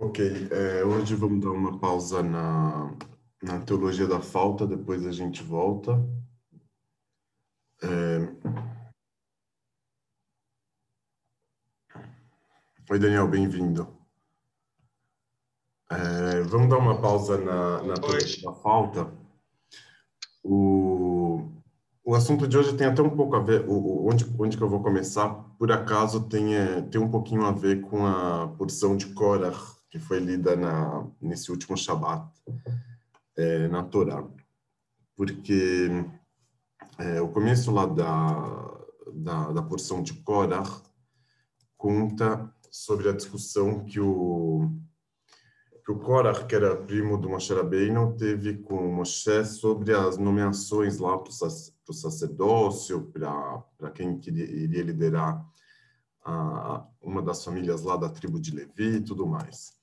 Ok, é, hoje vamos dar uma pausa na, na teologia da falta, depois a gente volta. É... Oi, Daniel, bem-vindo. É, vamos dar uma pausa na, na teologia da falta. O, o assunto de hoje tem até um pouco a ver, o, onde, onde que eu vou começar, por acaso tem, é, tem um pouquinho a ver com a porção de Korah, que foi lida na, nesse último Shabat, é, na Torá. Porque é, o começo lá da, da, da porção de Korah conta sobre a discussão que o que o Korah, que era primo do Moshe Rabbeinu, teve com o Moshe sobre as nomeações lá para o sacerdócio, para quem queria, iria liderar a, uma das famílias lá da tribo de Levi e tudo mais.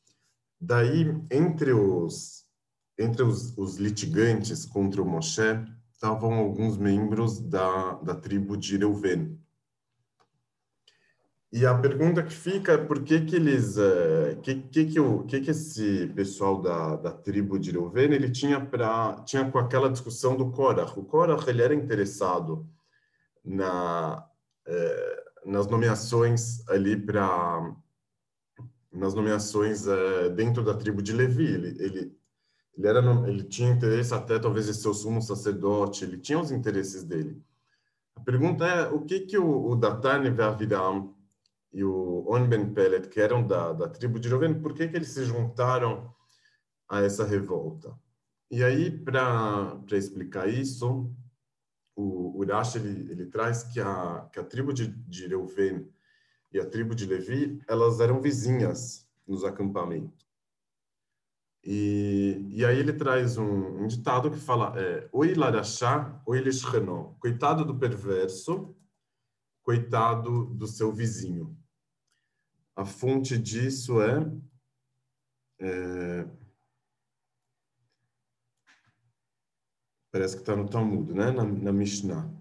Daí, entre os, entre os, os litigantes contra o Moshe, estavam alguns membros da, da tribo de Reuven, e a pergunta que fica é por que que eles, é, que, que que o que que esse pessoal da, da tribo de Reuven ele tinha para tinha com aquela discussão do Korah. O Korah ele era interessado na é, nas nomeações ali para nas nomeações é, dentro da tribo de Levi. Ele, ele ele era ele tinha interesse até talvez em ser o sumo sacerdote. Ele tinha os interesses dele. A pergunta é o que que o, o Datan e o On Ben Pelet, que eram da, da tribo de Reuven, por que, que eles se juntaram a essa revolta? E aí, para explicar isso, o Urash ele, ele traz que a, que a tribo de, de Reuven e a tribo de Levi, elas eram vizinhas nos acampamentos. E, e aí ele traz um, um ditado que fala é, Oi larachá, oi lishrenó. Coitado do perverso, coitado do seu vizinho. A fonte disso é, é parece que está no Talmud, né? Na, na, Mishnah.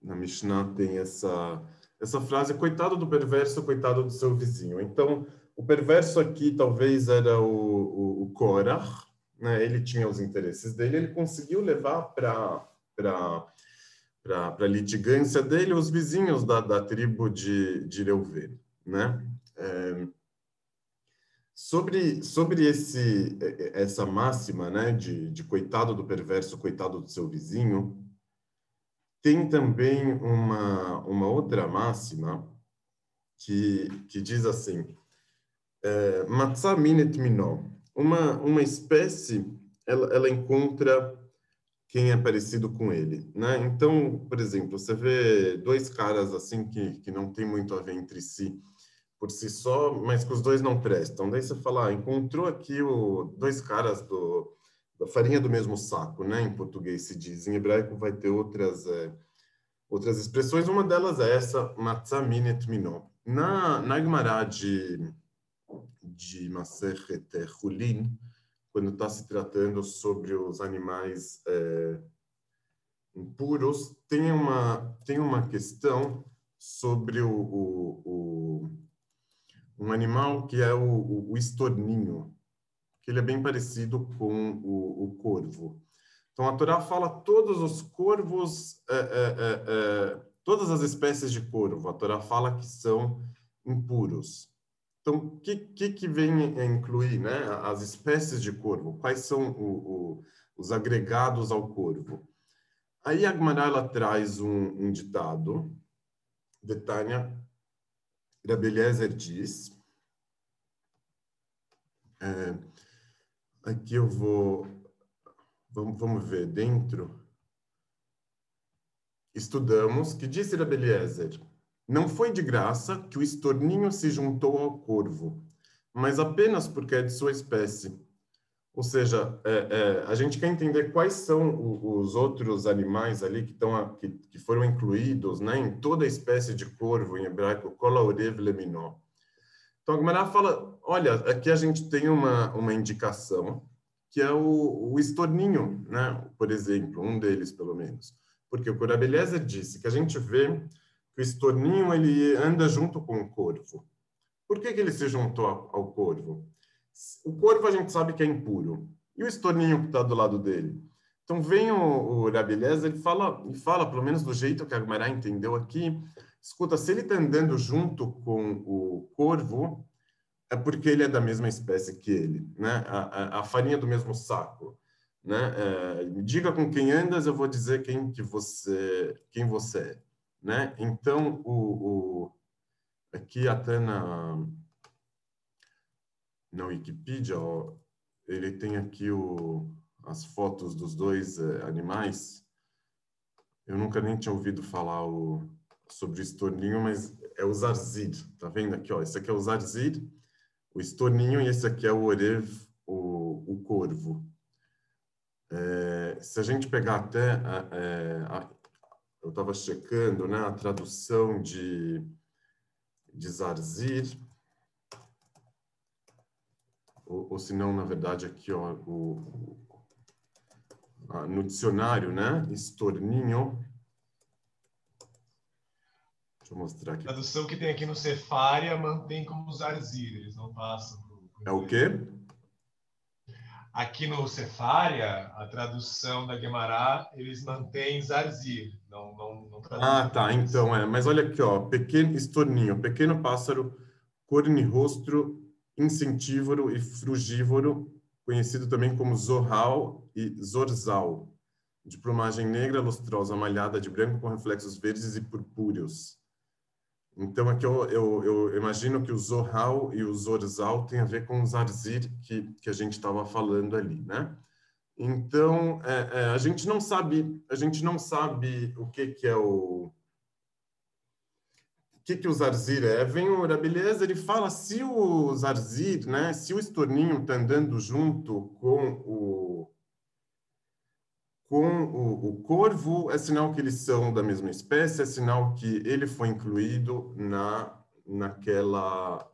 Na Mishnah tem essa essa frase: "Coitado do perverso, coitado do seu vizinho". Então, o perverso aqui talvez era o, o, o Korah, né? Ele tinha os interesses dele, ele conseguiu levar para para litigância dele os vizinhos da, da tribo de, de Reuven, né? É, sobre sobre esse essa máxima, né, de, de coitado do perverso, coitado do seu vizinho, tem também uma uma outra máxima que que diz assim: é, Matzah minet minó, uma uma espécie ela, ela encontra quem é parecido com ele, né? Então, por exemplo, você vê dois caras assim que, que não tem muito a ver entre si, por si só, mas que os dois não prestam. Daí você fala, ah, encontrou aqui o, dois caras do, da farinha do mesmo saco, né? Em português se diz. Em hebraico vai ter outras, é, outras expressões. Uma delas é essa, matzah minet minó. Na, na Gemara de, de Masechet Hulin, quando está se tratando sobre os animais é, impuros, tem uma, tem uma questão sobre o, o, o um animal que é o, o, estorninho, que ele é bem parecido com o, o corvo. Então a Torá fala todos os corvos, é, é, é, todas as espécies de corvo. A Torá fala que são impuros. Então o que, que, que vem a incluir, né? As espécies de corvo. Quais são o, os agregados ao corvo? Aí a ela traz um, um ditado de Tânia Rabeliezer diz, é, aqui eu vou, vamos, vamos ver, dentro, estudamos que disse Rabeliezer, não foi de graça que o estorninho se juntou ao corvo, mas apenas porque é de sua espécie. Ou seja, é, é, a gente quer entender quais são o, os outros animais ali que, estão, que, que, foram incluídos né, em toda a espécie de corvo, em hebraico, Kolaurev leminó. Então, a Gemara fala, olha, aqui a gente tem uma, uma indicação, que é o, o estorninho, né? por exemplo, um deles, pelo menos. Porque o Corabeliezer disse que a gente vê que o estorninho ele anda junto com o corvo. Por que, que ele se juntou ao, corvo? O corvo a gente sabe que é impuro. E o estorninho que está do lado dele? Então vem o, o Rabi Eliezer e fala, e fala, pelo menos do jeito que a Gumará entendeu aqui, escuta, se ele está andando junto com o corvo, é porque ele é da mesma espécie que ele, né? A, a, a farinha do mesmo saco, né? É, diga com quem andas, eu vou dizer quem que você, quem você é, né? Então o, o aqui até na na Wikipedia, ó, ele tem aqui o, as fotos dos dois é, animais. Eu nunca nem tinha ouvido falar o, sobre o estorninho, mas é o zarzir. Tá vendo aqui, ó? Esse aqui é o zarzir o estorninho e esse aqui é o orev, o, o corvo. É, se a gente pegar até, a, é, a, eu estava checando, né, a tradução de, de Zarzir, ou, ou se não, na verdade, aqui, ó, o, a, no dicionário, né, estorninho, Deixa eu mostrar aqui. A tradução que tem aqui no Cefária mantém como Zarzir, eles não passam. Pro. É o quê? Aqui no Cefária, a tradução da Guemará, eles mantêm Zarzir, não, não, não Ah, tá, então é. Mas olha aqui, ó, pequeno estorninho, pequeno pássaro cornirostro, insentívoro e frugívoro, conhecido também como zorral e zorzal, de plumagem negra, lustrosa, malhada de branco com reflexos verdes e purpúreos. Então, aqui eu, eu, eu, imagino que o Zohal e o Zorzal têm a ver com o Zarzir que, que a gente estava falando ali, né? Então, é, é, a gente não sabe, a gente não sabe o que, que é o o que, que o Zarzir é? Vem o Rabeleza, ele fala se o Zarzir, né, se o estorninho está andando junto com o, com o, o, corvo, é sinal que eles são da mesma espécie, é sinal que ele foi incluído na, naquela,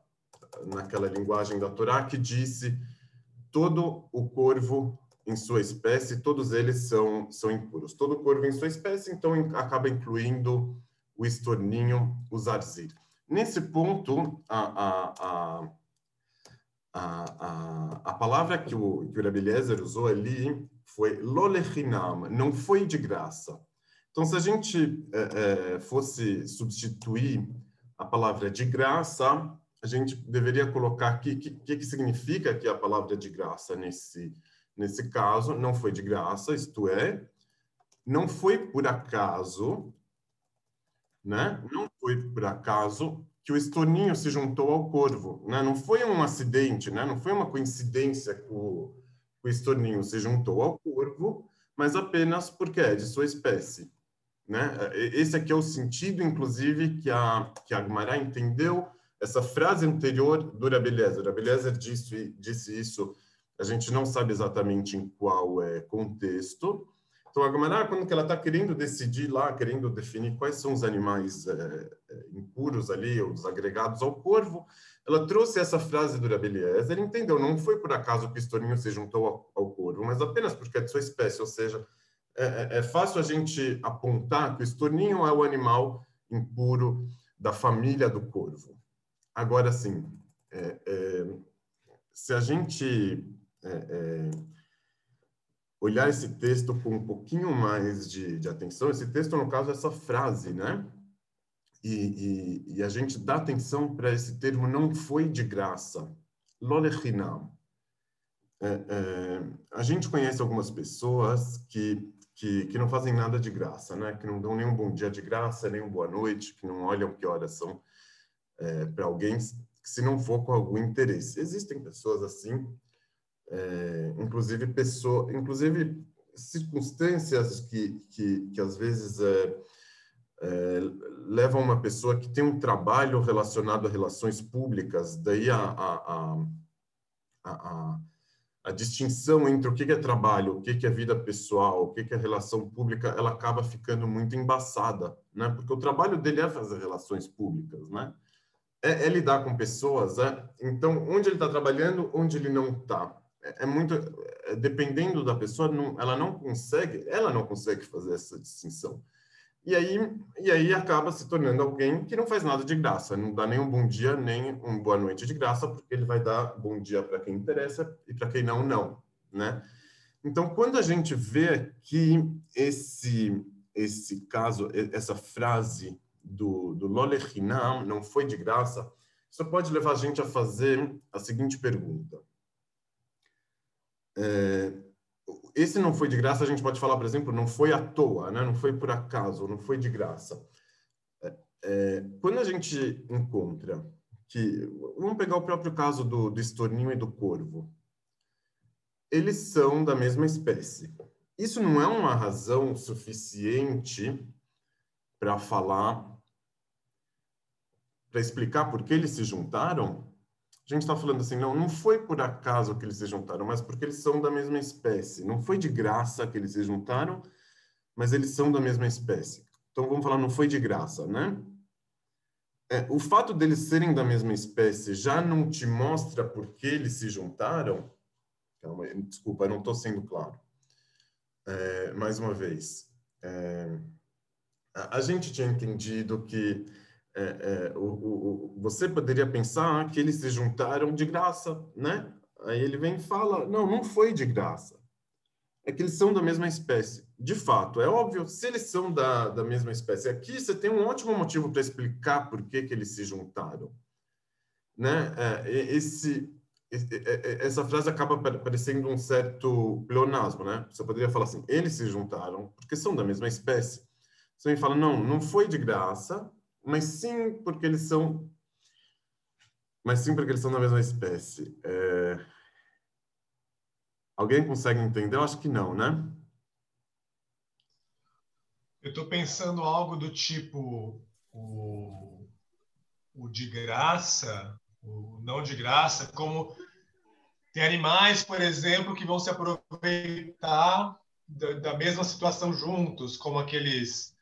naquela linguagem da Torá que disse todo o corvo em sua espécie, todos eles são, são impuros. Todo corvo em sua espécie, então, acaba incluindo o estorninho, o zarzir. Nesse ponto, a, a, a, a, a, palavra que o, que o Eliezer usou ali foi lolechinam, não foi de graça. Então, se a gente é, é, fosse substituir a palavra de graça, a gente deveria colocar aqui o que, que, que significa aqui a palavra de graça nesse, nesse caso. Não foi de graça, isto é, não foi por acaso, né? Não foi por acaso que o estorninho se juntou ao corvo, né? Não foi um acidente, né? Não foi uma coincidência que o, estorninho se juntou ao corvo, mas apenas porque é de sua espécie. Né? Esse aqui é o sentido, inclusive, que a, que a Agmará entendeu essa frase anterior do Rabeliezer. Rabeliezer disse, disse isso, a gente não sabe exatamente em qual é, contexto. Então, a Agmará, quando ela está querendo decidir lá, querendo definir quais são os animais é, impuros ali, ou os agregados ao corvo, ela trouxe essa frase do Rabeliezer, entendeu? Não foi por acaso que o Estorinho se juntou ao, ao corvo, mas apenas porque é de sua espécie, ou seja, é, é, é fácil a gente apontar que o estorninho é o animal impuro da família do corvo. Agora, sim, é, é, se a gente é, é, olhar esse texto com um pouquinho mais de, de atenção, esse texto, no caso, essa frase, né? E, e, e a gente dá atenção para esse termo não foi de graça, lolechinam. É, é, a gente conhece algumas pessoas que, que, que, não fazem nada de graça, né? que não dão nem um bom dia de graça, nem uma boa noite, que não olham que horas são é, para alguém, se não for com algum interesse. Existem pessoas assim, é, inclusive pessoa, inclusive circunstâncias que, que, que às vezes é, é, levam uma pessoa que tem um trabalho relacionado a relações públicas, daí a, a, a, a, a distinção entre o que é trabalho, o que é vida pessoal, o que é relação pública, ela acaba ficando muito embaçada, né? Porque o trabalho dele é fazer relações públicas, né? É, é lidar com pessoas, é? Então, onde ele está trabalhando, onde ele não está. É, é, muito, é, dependendo da pessoa, não, ela não consegue, ela não consegue fazer essa distinção. E aí, e aí acaba se tornando alguém que não faz nada de graça, não dá nem um bom dia, nem uma boa noite de graça, porque ele vai dar bom dia para quem interessa e para quem não, não, né? Então, quando a gente vê aqui esse, esse caso, essa frase do, do Lolechinam, não foi de graça, isso pode levar a gente a fazer a seguinte pergunta. É, esse não foi de graça, a gente pode falar, por exemplo, não foi à toa, né? não foi por acaso, não foi de graça. É, é, quando a gente encontra que, vamos pegar o próprio caso do, do estorninho e do corvo, eles são da mesma espécie. Isso não é uma razão suficiente para falar, para explicar por que eles se juntaram? A gente está falando assim, não, não foi por acaso que eles se juntaram, mas porque eles são da mesma espécie. Não foi de graça que eles se juntaram, mas eles são da mesma espécie. Então vamos falar, não foi de graça, né? É, o fato deles serem da mesma espécie já não te mostra por que eles se juntaram? Calma, desculpa, não estou sendo claro. É, mais uma vez, é, a, a gente tinha entendido que é, é, o, o, você poderia pensar que eles se juntaram de graça, né? Aí ele vem e fala, não, não foi de graça. É que eles são da mesma espécie. De fato, é óbvio, se eles são da, da mesma espécie. Aqui você tem um ótimo motivo para explicar por que, que eles se juntaram. Né? É, esse, essa frase acaba parecendo um certo pleonasmo, né? Você poderia falar assim, eles se juntaram porque são da mesma espécie. Você vem fala, não, não foi de graça, mas sim porque eles são mas sim porque eles são da mesma espécie. É... Alguém consegue entender? Eu acho que não, né? Eu estou pensando algo do tipo o, o de graça, o não de graça, como tem animais, por exemplo, que vão se aproveitar da, da mesma situação juntos, como aqueles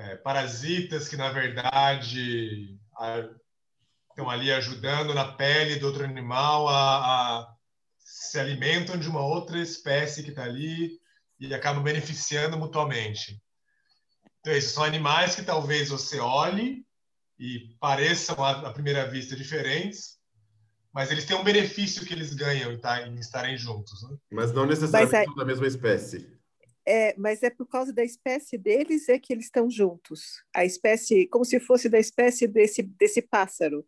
é, parasitas que, na verdade, a, estão ali ajudando na pele do outro animal a, a se alimentam de uma outra espécie que está ali e acabam beneficiando mutuamente. Então, esses são animais que talvez você olhe e pareçam à primeira vista diferentes, mas eles têm um benefício que eles ganham em, tá, estarem juntos. Né? Mas não necessariamente é... da mesma espécie é, mas é por causa da espécie deles é que eles estão juntos. A espécie, como se fosse da espécie desse, desse pássaro.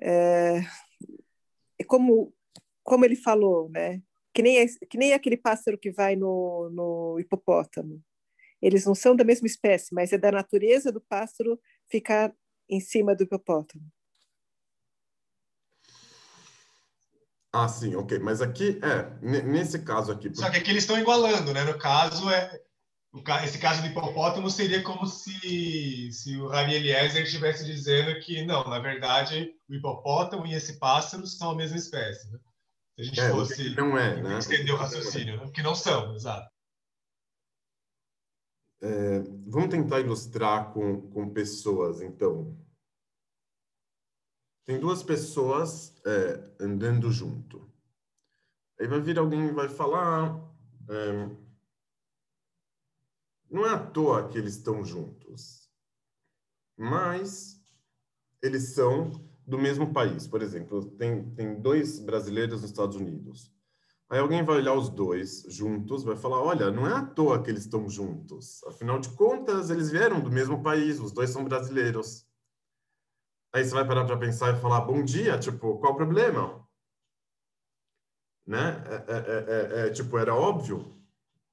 É, é como, como ele falou, né? Que nem, que nem aquele pássaro que vai no, no hipopótamo. Eles não são da mesma espécie, mas é da natureza do pássaro ficar em cima do hipopótamo. Ah, sim, ok. Mas aqui, é, nesse caso aqui. Só que aqui eles estão igualando, né? No caso, é, esse caso do hipopótamo seria como se, se o Rabi Eliezer estivesse dizendo que, não, na verdade, o hipopótamo e esse pássaro são a mesma espécie. Né? Se a gente é, fosse não é, né? estender o raciocínio, né? que não são, exato. É, vamos tentar ilustrar com, com pessoas, então. Tem duas pessoas é, andando junto. Aí vai vir alguém e vai falar. É, não é à toa que eles estão juntos, mas eles são do mesmo país. Por exemplo, tem, tem dois brasileiros nos Estados Unidos. Aí alguém vai olhar os dois juntos, vai falar: olha, não é à toa que eles estão juntos. Afinal de contas, eles vieram do mesmo país, os dois são brasileiros. Aí você vai parar para pensar e falar, bom dia, tipo, qual o problema? Né? É, é, é, é tipo, era óbvio,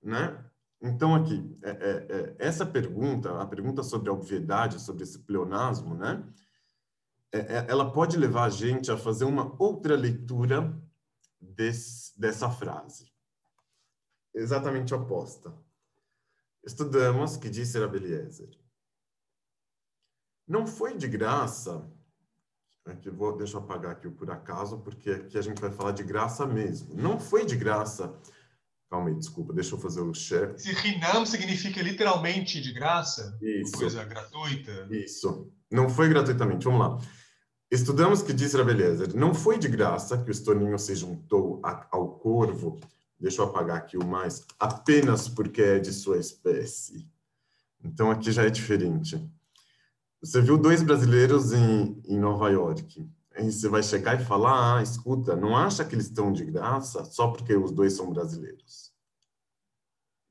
né? Então, aqui, é, é, essa pergunta, a pergunta sobre a obviedade, sobre esse pleonasmo, né? ela pode levar a gente a fazer uma outra leitura desse, dessa frase. Exatamente oposta. Estudamos que disse Rabeliezer não foi de graça. Aqui vou, deixa eu apagar aqui o por acaso, porque aqui a gente vai falar de graça mesmo. Não foi de graça. Calma aí, desculpa, deixa eu fazer o share. Se rinam significa literalmente de graça? Isso. Coisa gratuita? Isso. Não foi gratuitamente. Vamos lá. Estudamos que disse Rabeliezer, não foi de graça que o estorninho se juntou a, ao corvo, deixa eu apagar aqui o mais, apenas porque é de sua espécie. Então aqui já é diferente. Você viu dois brasileiros em, em Nova York. Aí você vai chegar e falar: ah, escuta, não acha que eles estão de graça só porque os dois são brasileiros?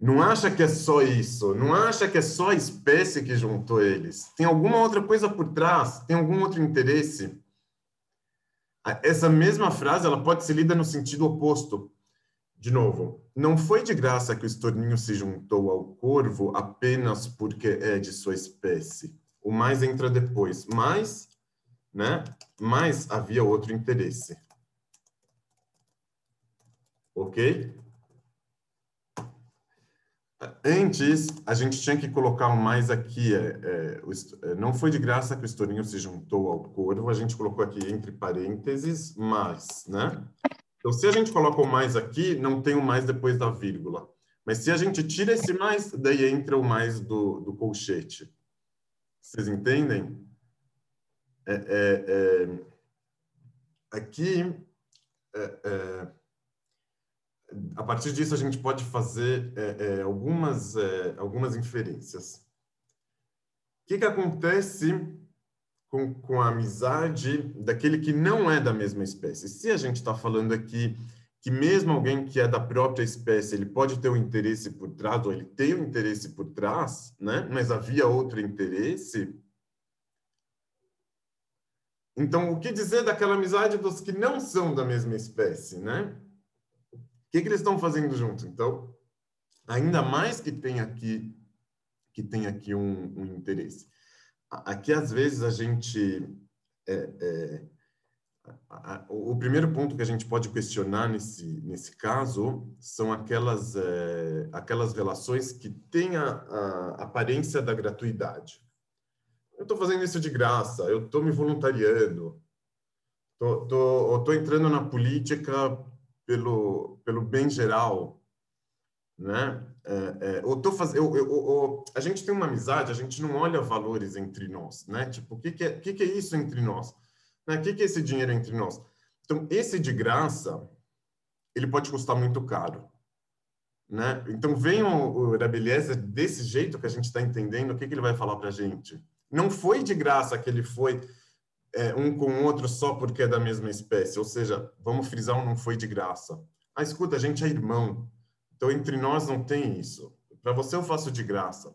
Não acha que é só isso? Não acha que é só a espécie que juntou eles? Tem alguma outra coisa por trás? Tem algum outro interesse? Essa mesma frase ela pode ser lida no sentido oposto. De novo, não foi de graça que o estorninho se juntou ao corvo apenas porque é de sua espécie. O mais entra depois. Mas, né? Mas havia outro interesse. Ok? Antes, a gente tinha que colocar um mais aqui. É, é, é, não foi de graça que o Estorinho se juntou ao corvo, a gente colocou aqui entre parênteses, mais, né? Então, se a gente coloca o mais aqui, não tem o mais depois da vírgula. Mas se a gente tira esse mais, daí entra o mais do, do colchete. Vocês entendem? É, é, é aqui, é, a partir disso a gente pode fazer é, é, algumas, é, algumas inferências. O que, que acontece com, com a amizade daquele que não é da mesma espécie? Se a gente está falando aqui que mesmo alguém que é da própria espécie, ele pode ter um interesse por trás, ou ele tem um interesse por trás, né? mas havia outro interesse, então, o que dizer daquela amizade dos que não são da mesma espécie, né? que, que eles estão fazendo junto? Então, ainda mais que tem aqui que tem aqui um, um interesse. Aqui, às vezes, a gente... É, é, o primeiro ponto que a gente pode questionar nesse, nesse caso são aquelas, é, aquelas relações que têm a, a aparência da gratuidade. Eu estou fazendo isso de graça, eu estou me voluntariando, estou entrando na política pelo, pelo bem geral, né? É, é, eu tô faz... eu, eu, eu, a gente tem uma amizade, a gente não olha valores entre nós, né? Tipo, o que, que, é, que, que é isso entre nós? Né? O que, que é esse dinheiro entre nós? Então, esse de graça, ele pode custar muito caro. Né? Então, vem o, o Rabeliezer desse jeito que a gente está entendendo, o que, que ele vai falar para a gente? Não foi de graça que ele foi é, um com o outro só porque é da mesma espécie. Ou seja, vamos frisar não foi de graça. Ah, escuta, a gente é irmão. Então, entre nós não tem isso. Para você eu faço de graça.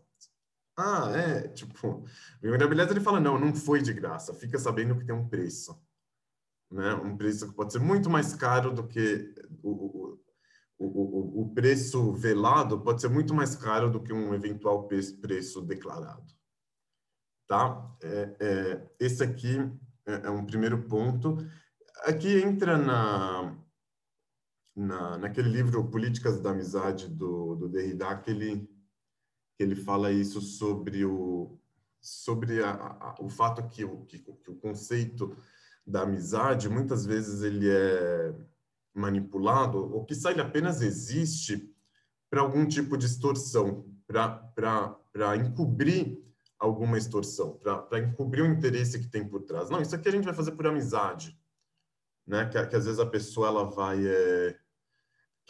Ah, é, tipo, beleza ele fala, não, não foi de graça. Fica sabendo que tem um preço. Né? Um preço que pode ser muito mais caro do que o, o, o, o preço velado pode ser muito mais caro do que um eventual preço declarado. Tá? É, é, esse aqui é, é um primeiro ponto. Aqui entra na, na, naquele livro Políticas da Amizade do, do Derrida, que ele, ele fala isso sobre o, sobre a, a, o fato que o, que, que o conceito da amizade, muitas vezes ele é manipulado, ou que ele apenas existe para algum tipo de extorsão, para encobrir alguma extorsão, para encobrir o interesse que tem por trás. Não, isso aqui a gente vai fazer por amizade, né? Que, que às vezes a pessoa ela vai é,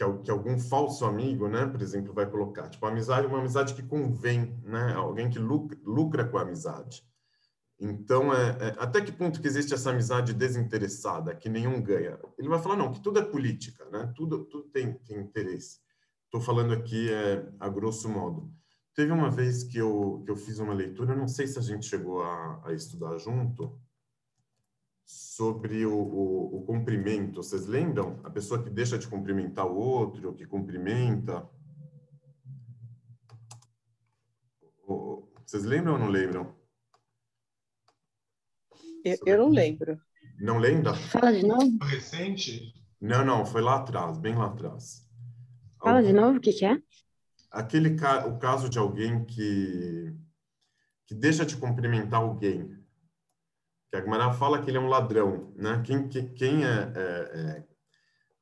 que, que, algum falso amigo, né? Por exemplo, vai colocar tipo amizade, uma amizade que convém, né? Alguém que lucra, lucra com a amizade. Então, é, é, até que ponto que existe essa amizade desinteressada, que nenhum ganha? Ele vai falar não, que tudo é política, né? Tudo, tudo tem, tem interesse. Estou falando aqui é, a grosso modo. Teve uma vez que eu, que eu fiz uma leitura, não sei se a gente chegou a, a estudar junto, sobre o, o, o, cumprimento. Vocês lembram? A pessoa que deixa de cumprimentar o outro, que cumprimenta. Vocês lembram ou não lembram? Eu, eu não lembro. Não lembra? Fala de novo. Recente? Não, não, foi lá atrás, bem lá atrás. Fala de novo, o que, que é? aquele o caso de alguém que que deixa de cumprimentar alguém que a Gemara fala que ele é um ladrão, né? Quem quem, quem é, é, é,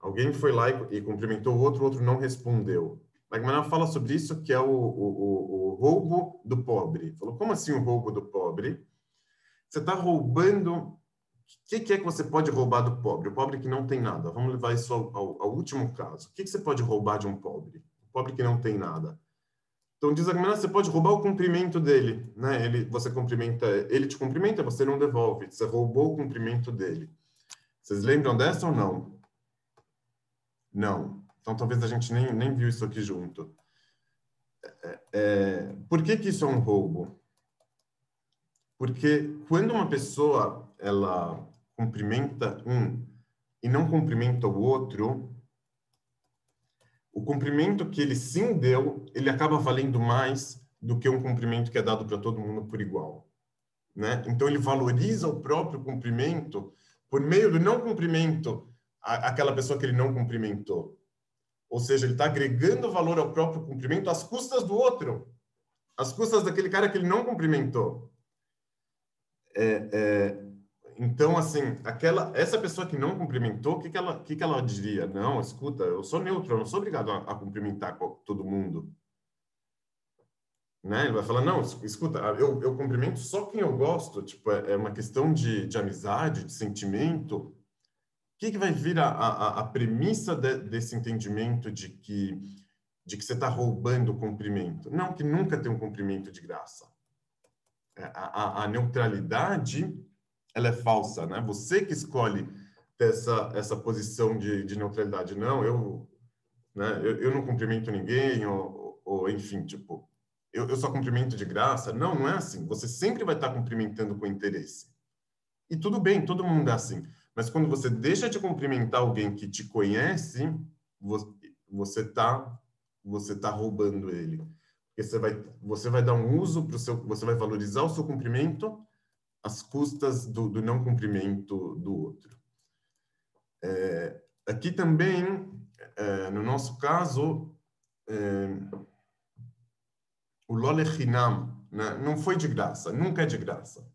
alguém foi lá e, e, cumprimentou o outro, o outro não respondeu. A Gemara fala sobre isso que é o, o, o, roubo do pobre. Falou como assim o roubo do pobre? Você está roubando o que, que, é que você pode roubar do pobre? O pobre que não tem nada. Vamos levar isso ao, ao, ao último caso. O que, que, você pode roubar de um pobre? pobre que não tem nada. Então diz a você pode roubar o cumprimento dele, né? Ele, você cumprimenta, ele te cumprimenta, você não devolve. Você roubou o cumprimento dele. Vocês lembram dessa ou não? Não. Então talvez a gente nem, nem viu isso aqui junto. É, é, por que que isso é um roubo? Porque quando uma pessoa ela cumprimenta um e não cumprimenta o outro, o cumprimento que ele sim deu, ele acaba valendo mais do que um cumprimento que é dado para todo mundo por igual, né? Então ele valoriza o próprio cumprimento por meio do não cumprimento àquela pessoa que ele não cumprimentou. Ou seja, ele está agregando valor ao próprio cumprimento às custas do outro, às custas daquele cara que ele não cumprimentou. É, é, então, assim, aquela, essa pessoa que não cumprimentou, o que, que, ela, que, que ela diria? Não, escuta, eu sou neutro, eu não sou obrigado a, a cumprimentar todo mundo. Né? Ele vai falar, não, escuta, eu, eu cumprimento só quem eu gosto, tipo, é, é uma questão de, de amizade, de sentimento. O que, que vai vir a, a, a premissa de, desse entendimento de que, de que você está roubando o cumprimento? Não, que nunca tem um cumprimento de graça. É, a, a, a neutralidade ela é falsa, né? Você que escolhe essa essa posição de, de neutralidade. Não, eu, né? Eu, eu não cumprimento ninguém ou, ou enfim, tipo, eu, eu só cumprimento de graça. Não, não é assim. Você sempre vai estar cumprimentando com interesse. E tudo bem, todo mundo é assim. Mas quando você deixa de cumprimentar alguém que te conhece, você está você tá roubando ele. Porque você vai, você vai dar um uso para o seu, você vai valorizar o seu cumprimento às custas do, do não cumprimento do outro. É, aqui também, é, no nosso caso, é, o Lole Hinam né, não foi de graça, nunca é de graça.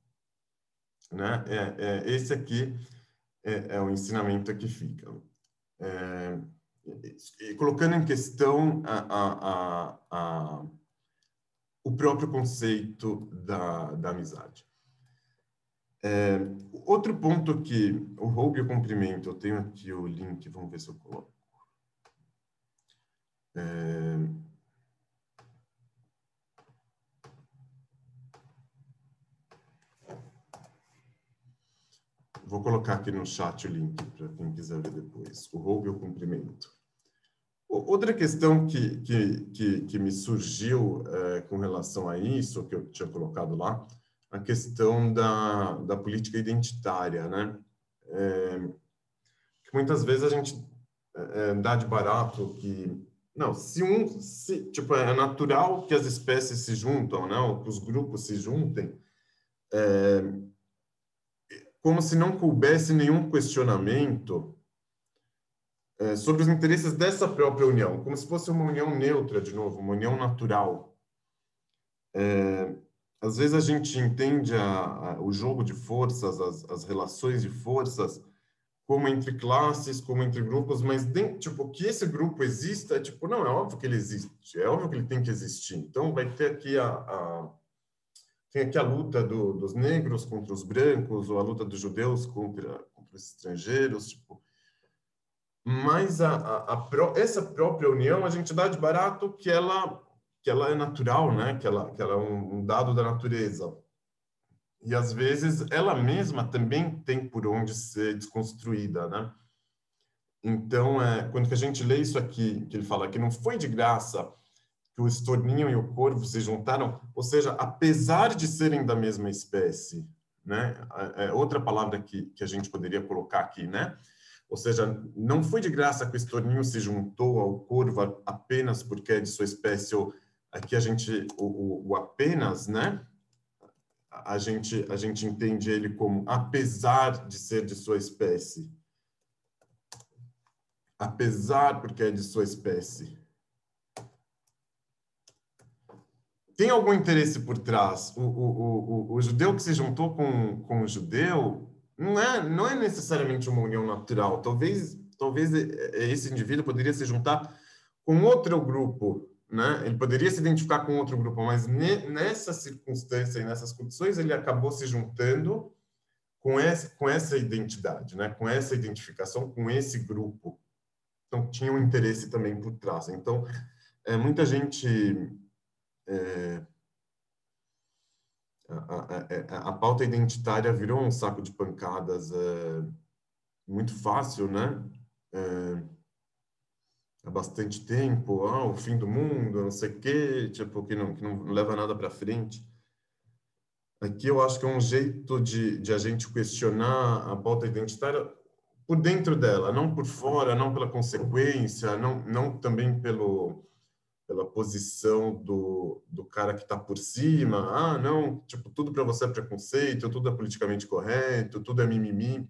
Né? É, é esse aqui é, é, o ensinamento que fica. É, colocando em questão a, a, a, o próprio conceito da, da amizade. É, outro ponto que o roubo e o cumprimento, eu tenho aqui o link, vamos ver se eu coloco. É, vou colocar aqui no chat o link para quem quiser ver depois. O roubo e o cumprimento. Outra questão que, que, que, que me surgiu é, com relação a isso, que eu tinha colocado lá, a questão da, da política identitária, né? É, muitas vezes a gente é, é, dá de barato que não, se um, se, tipo, é natural que as espécies se juntam, né? Ou que os grupos se juntem, é, como se não coubesse nenhum questionamento é, sobre os interesses dessa própria união, como se fosse uma união neutra, de novo, uma união natural. É, às vezes a gente entende a, a, o jogo de forças, as, as, relações de forças, como entre classes, como entre grupos, mas dentro, tipo, que esse grupo exista, é tipo, não, é óbvio que ele existe, é óbvio que ele tem que existir. Então vai ter aqui a, a tem aqui a luta do, dos negros contra os brancos, ou a luta dos judeus contra, contra os estrangeiros, tipo, mas a, a, a, essa própria união a gente dá de barato que ela que ela é natural, né? Que ela, que ela é um, dado da natureza. E às vezes ela mesma também tem por onde ser desconstruída, né? Então, é, quando a gente lê isso aqui, que ele fala que não foi de graça que o estorninho e o corvo se juntaram, ou seja, apesar de serem da mesma espécie, né? É, é outra palavra que, que a gente poderia colocar aqui, né? Ou seja, não foi de graça que o estorninho se juntou ao corvo apenas porque é de sua espécie ou aqui a gente, o, o, apenas, né? A gente, a gente entende ele como apesar de ser de sua espécie. Apesar porque é de sua espécie. Tem algum interesse por trás? O, o, o, o judeu que se juntou com, com o judeu não é, não é necessariamente uma união natural. Talvez, talvez esse indivíduo poderia se juntar com outro grupo né? Ele poderia se identificar com outro grupo, mas nessa circunstância e nessas condições ele acabou se juntando com essa, com essa identidade, né? Com essa identificação com esse grupo. Então tinha um interesse também por trás. Então é, muita gente é, a, a, a, pauta identitária virou um saco de pancadas é, muito fácil, né? É, há bastante tempo, ah, o fim do mundo, não sei o quê, tipo, que não, que não leva nada para frente. Aqui eu acho que é um jeito de, de a gente questionar a pauta identitária por dentro dela, não por fora, não pela consequência, não, não também pelo pela posição do, do cara que está por cima. Ah, não, tipo, tudo para você é preconceito, tudo é politicamente correto, tudo é mimimi.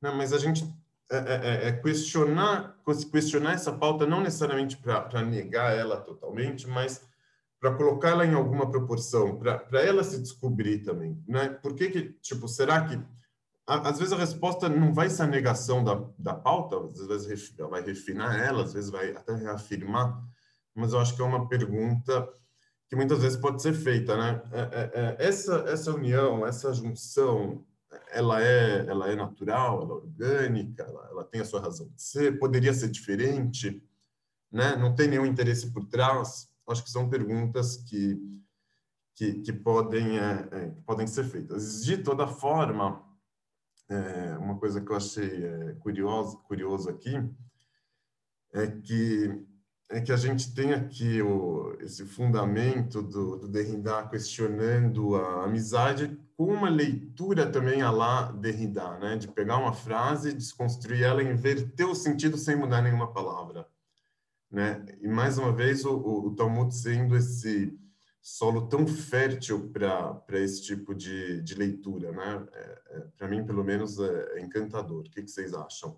Não, mas a gente é, é, é, é questionar, questionar essa pauta não necessariamente para negar ela totalmente, mas para colocá-la em alguma proporção, para ela se descobrir também, né? Por que que, tipo, será que às vezes a resposta não vai ser a negação da, da pauta, às vezes vai refinar ela, às vezes vai até reafirmar, mas eu acho que é uma pergunta que muitas vezes pode ser feita, né? É, essa essa união, essa junção, ela é ela é natural, ela é orgânica, ela, ela tem a sua razão de ser, poderia ser diferente, né? Não tem nenhum interesse por trás. Acho que são perguntas que que, que podem é, é, que podem ser feitas. De toda forma, é, uma coisa que eu achei curioso curioso aqui é que é que a gente tem aqui o, esse fundamento do, do Derrida questionando a amizade com uma leitura também a lá Derrida, né? de pegar uma frase, desconstruir ela, inverter o sentido sem mudar nenhuma palavra. Né? E mais uma vez o, o, o Talmud sendo esse solo tão fértil para esse tipo de, de leitura, né? É, é, para mim, pelo menos, é, é encantador. O que, que vocês acham?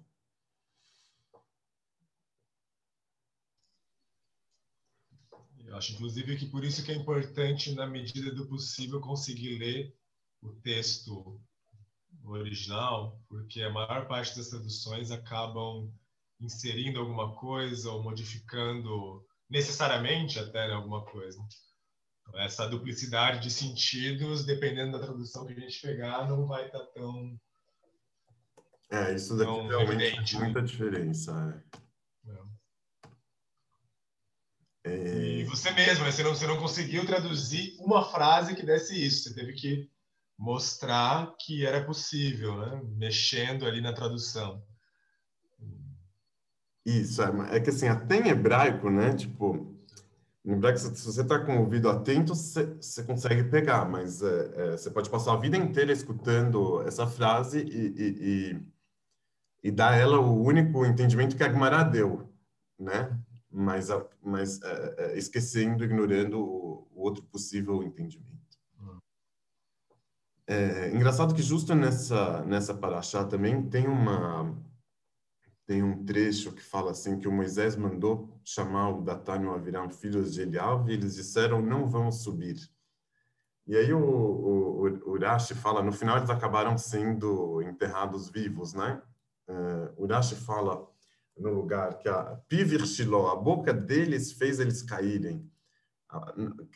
Eu acho, inclusive, que por isso que é importante, na medida do possível, conseguir ler o texto original, porque a maior parte das traduções acabam inserindo alguma coisa ou modificando necessariamente até né, alguma coisa. Então, essa duplicidade de sentidos, dependendo da tradução que a gente pegar, não vai estar tão é, isso daqui realmente faz muita né? diferença. É. É... E você mesmo, né? você não, você não conseguiu traduzir uma frase que desse isso. Você teve que mostrar que era possível, né? Mexendo ali na tradução. Isso, é, é que assim, até em hebraico, né? Tipo, em hebraico, se você está com o ouvido atento, você, você consegue pegar, mas é, é, você pode passar a vida inteira escutando essa frase e, e, e, e dar ela o único entendimento que a Gemara deu, né? Mas, mas é, é, esquecendo, ignorando o, o, outro possível entendimento. É engraçado que justo nessa nessa paraxá também tem uma tem um trecho que fala assim que o Moisés mandou chamar o Datán e o Aviram, filhos de Eliav, e eles disseram não vamos subir. E aí o, o Urashi fala, no final eles acabaram sendo enterrados vivos, né? Uh, Urashi fala no lugar que a Pivir Shiló, a boca deles fez eles caírem.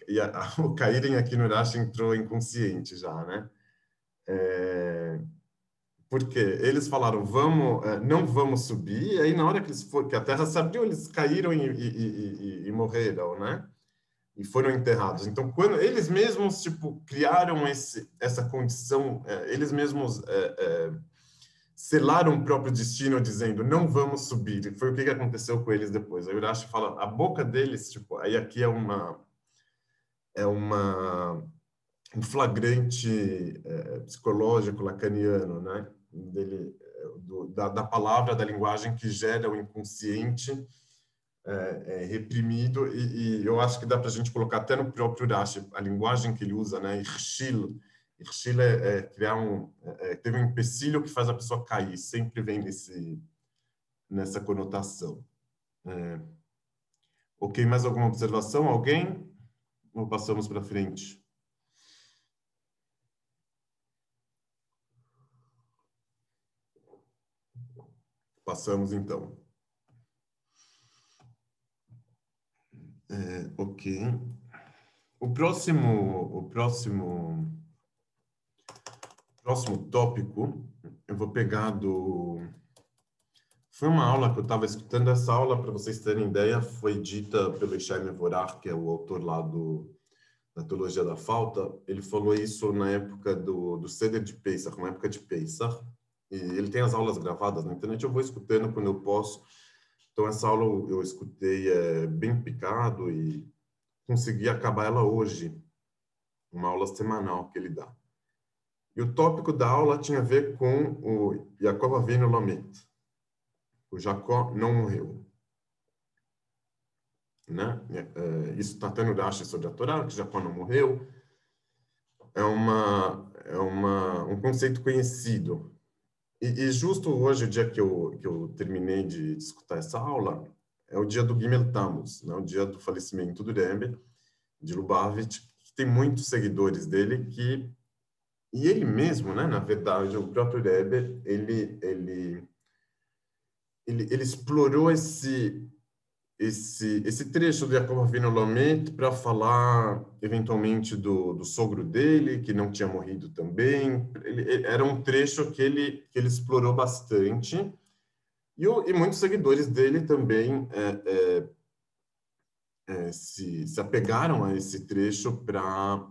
E a, a, o caírem aqui no Rashi entrou inconsciente já, né? É, porque eles falaram, vamos, é, não vamos subir, e aí na hora que, eles for, que a terra se abriu, eles caíram e, e, e, e morreram, né? E foram enterrados. Então, quando eles mesmos, tipo, criaram esse, essa condição, é, eles mesmos é, é selaram o próprio destino dizendo não vamos subir. E foi o que aconteceu com eles depois. Aí Urashi fala, a boca deles, tipo, aí aqui é uma é uma um flagrante é, psicológico lacaniano, né? Dele, do, da, da, palavra, da linguagem que gera o inconsciente é, é, reprimido e, e, eu acho que dá para a gente colocar até no próprio Urashi a linguagem que ele usa, né? Irshil, É, é criar um é, é, teve um empecilho que faz a pessoa cair, sempre vem nesse nessa conotação. É. Ok, mais alguma observação? Alguém? Ou passamos para frente? Passamos então. É, ok. O próximo, o próximo Próximo tópico, eu vou pegar do. Foi uma aula que eu estava escutando. Essa aula, para vocês terem ideia, foi dita pelo Ishai Mevorach, que é o autor lá do, da teologia da falta, ele falou isso na época do, do Seder de Pesach, na época de Pesach, e ele tem as aulas gravadas na internet, eu vou escutando quando eu posso. Então, essa aula eu escutei é, bem picado e consegui acabar ela hoje, uma aula semanal que ele dá. E o tópico da aula tinha a ver com o Jacob Avinu Lamet. O Jacó não morreu. Né? É, isso está tendo Rashi sobre a Torá, que Jacó não morreu. É, uma, é uma, um conceito conhecido. E, e, justo hoje, o dia que eu, que eu terminei de, escutar essa aula, é o dia do Gimel Tammuz, né? o dia do falecimento do Rebbe, de Lubavitch, que tem muitos seguidores dele que e ele mesmo, né, na verdade, o próprio Rebbe, ele ele ele, ele explorou esse esse esse trecho do Jacob Avinu Lamet para falar eventualmente do, do sogro dele que não tinha morrido também. Ele, ele, era um trecho que ele que ele explorou bastante e, o, e muitos seguidores dele também é, é, é, se, se apegaram a esse trecho para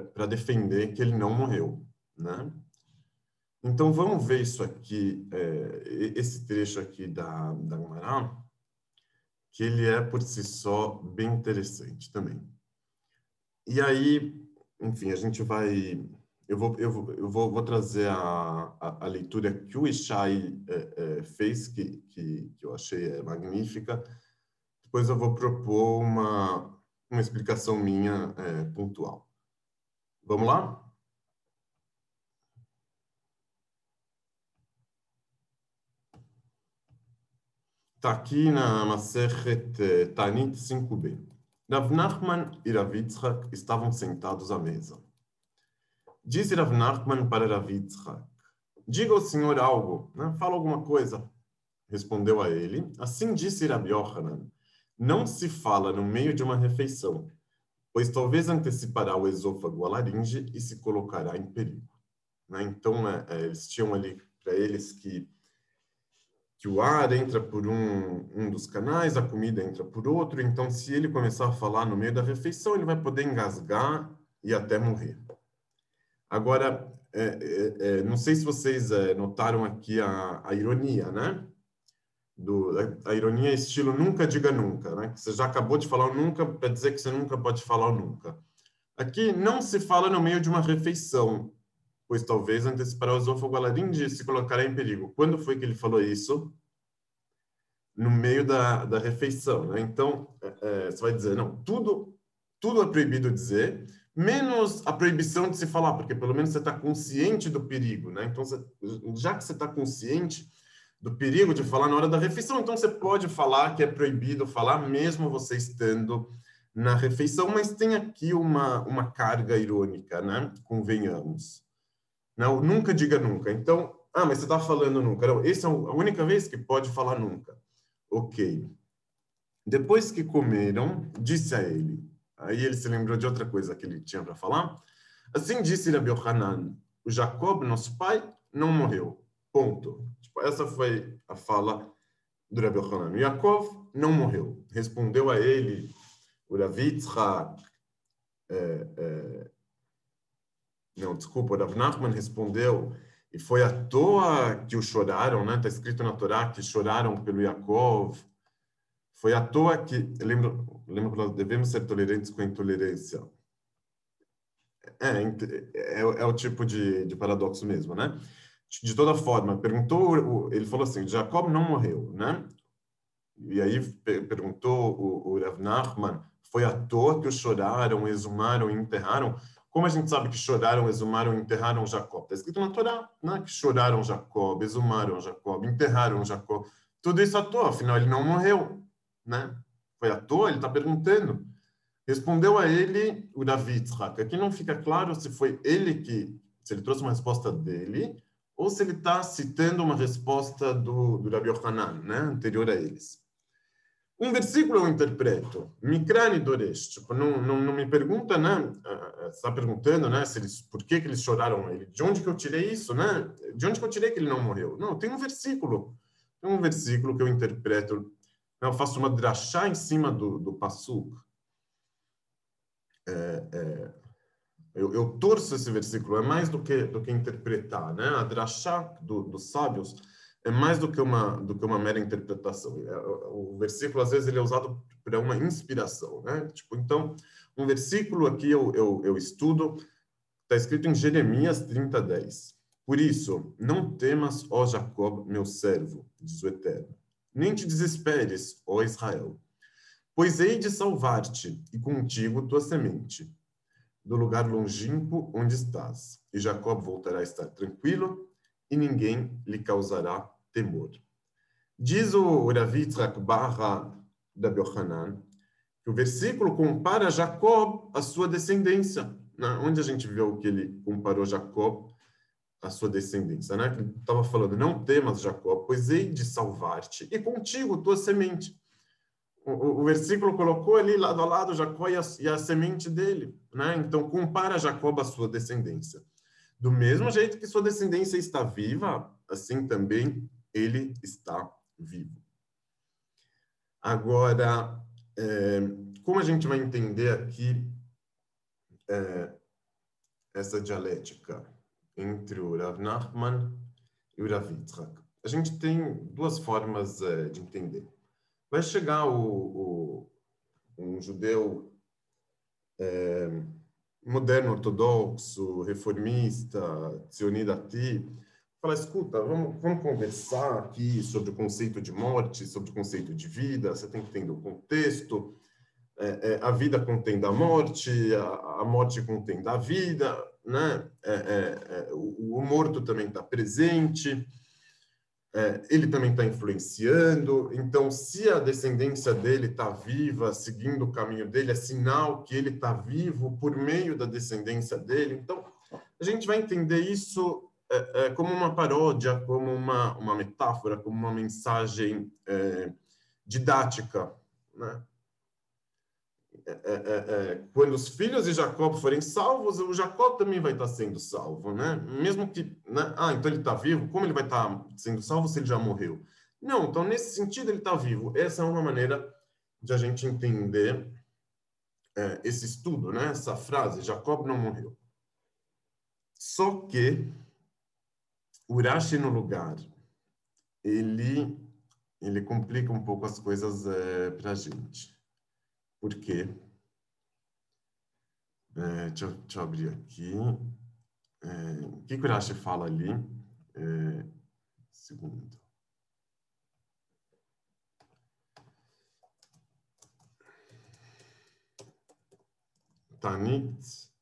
para defender que ele não morreu, né? Então vamos ver isso aqui, é, esse trecho aqui da da Gumará, que ele é por si só bem interessante também. E aí, enfim, a gente vai eu vou, eu vou, eu vou, vou trazer a, a, a, leitura que o Ishai é, é, fez, que, que, que, eu achei é, magnífica. Depois eu vou propor uma, uma explicação minha é, pontual. Vamos lá? Está aqui na Masechet eh, Tanit 5b. Rav Nachman e Rav Yitzhak estavam sentados à mesa. Disse Rav Nachman para Rav Yitzhak, diga ao senhor algo, né? fala alguma coisa. Respondeu a ele, assim disse Rav Yohanan, não se fala no meio de uma refeição, pois talvez antecipará o esôfago à laringe e se colocará em perigo. Né? Então, é, é, eles tinham ali para eles que que o ar entra por um, um dos canais, a comida entra por outro, então se ele começar a falar no meio da refeição, ele vai poder engasgar e até morrer. Agora, é, é, é não sei se vocês é, notaram aqui a, a ironia, né? Do, a, a, ironia é estilo nunca diga nunca, né? Você já acabou de falar o nunca para dizer que você nunca pode falar o nunca. Aqui não se fala no meio de uma refeição, pois talvez antecipar o esôfago laringe se colocará em perigo. Quando foi que ele falou isso? No meio da, da refeição, né? Então, é, é você vai dizer, não, tudo, tudo é proibido dizer, menos a proibição de se falar, porque pelo menos você está consciente do perigo, né? Então, você, já que você está consciente, do perigo de falar na hora da refeição. Então, você pode falar que é proibido falar, mesmo você estando na refeição, mas tem aqui uma, uma carga irônica, né? Convenhamos. Não, nunca diga nunca. Então, ah, mas você está falando nunca. Não, essa é a única vez que pode falar nunca. Ok. Depois que comeram, disse a ele. Aí ele se lembrou de outra coisa que ele tinha para falar. Assim disse Rabi Yohanan, o Jacob, nosso pai, não morreu. Ponto. Tipo, essa foi a fala do Rabbi Yochanan. Yaakov não morreu. Respondeu a ele o Rav Yitzhak, é, é, não, desculpa, o Rav Nachman respondeu e foi à toa que o choraram, né? Está escrito na Torá que choraram pelo Yaakov. Foi à toa que, lembro, lembro que nós devemos ser tolerantes com a intolerância. É, é, é o tipo de, de paradoxo mesmo, né? De toda forma, perguntou, ele falou assim, Jacob não morreu, né? E aí perguntou o, o Rav Nachman, foi à toa que choraram, exumaram e enterraram? Como a gente sabe que choraram, exumaram e enterraram Jacob? Está escrito na Torá, né? que choraram Jacob, exumaram Jacob, enterraram Jacob. Tudo isso à toa, afinal ele não morreu, né? Foi à toa, ele está perguntando. Respondeu a ele o David Aqui não fica claro se foi ele que, se ele trouxe uma resposta dele ou se ele está citando uma resposta do, do né, anterior a eles. Um versículo eu interpreto, Mikrani Doresh, tipo, não, não, não me pergunta, né, está perguntando, né, se eles, por que, que eles choraram ele, de onde que eu tirei isso, né, de onde que eu tirei que ele não morreu? Não, tem um versículo, tem um versículo que eu interpreto, eu faço uma drachá em cima do, do Passuk, é, é, eu, eu, torço esse versículo, é mais do que, do que interpretar, né? A drachá do, dos sábios é mais do que uma, do que uma mera interpretação. É, o, o versículo, às vezes, ele é usado para uma inspiração, né? Tipo, então, um versículo aqui eu, eu, eu estudo, está escrito em Jeremias 30, 10. Por isso, não temas, ó Jacob, meu servo, diz o Eterno, nem te desesperes, ó Israel, pois hei de salvar-te e contigo tua semente do lugar longínquo onde estás, e Jacob voltará a estar tranquilo, e ninguém lhe causará temor. Diz o Rav Barra da Yohanan, que o versículo compara Jacob à sua descendência. Né? Onde a gente viu que ele comparou Jacob à sua descendência, né? Que ele estava falando, não temas, Jacob, pois hei de salvar-te, e contigo tua semente o, versículo colocou ali lado a lado Jacó e a, e a semente dele, né? Então compara Jacó à sua descendência. Do mesmo jeito que sua descendência está viva, assim também ele está vivo. Agora, é, como a gente vai entender aqui é, essa dialética entre o Rav Nachman e o Rav Yitzhak? A gente tem duas formas é, de entender. Vai chegar o, o um judeu é, moderno, ortodoxo, reformista, sionidati, falar, escuta, vamos, vamos conversar aqui sobre o conceito de morte, sobre o conceito de vida, você tem que entender o contexto, é, é, a vida contém da morte, a, a morte contém da vida, né? É, é, é o, o, morto também está presente, é, ele também está influenciando. Então, se a descendência dele está viva, seguindo o caminho dele, é sinal que ele está vivo por meio da descendência dele. Então, a gente vai entender isso é, é, como uma paródia, como uma, uma metáfora, como uma mensagem é, didática, né? É, é, é, quando os filhos de Jacó forem salvos, o Jacó também vai estar sendo salvo, né? Mesmo que, né? ah, então ele está vivo, como ele vai estar sendo salvo se ele já morreu? Não, então nesse sentido ele está vivo. Essa é uma maneira de a gente entender é, esse estudo, né? Essa frase, Jacob não morreu. Só que Urashi no lugar, ele ele complica um pouco as coisas é, para a gente. Por quê? É, deixa, deixa, eu, abrir aqui. É, o que, o fala ali? É, segundo. Tanit,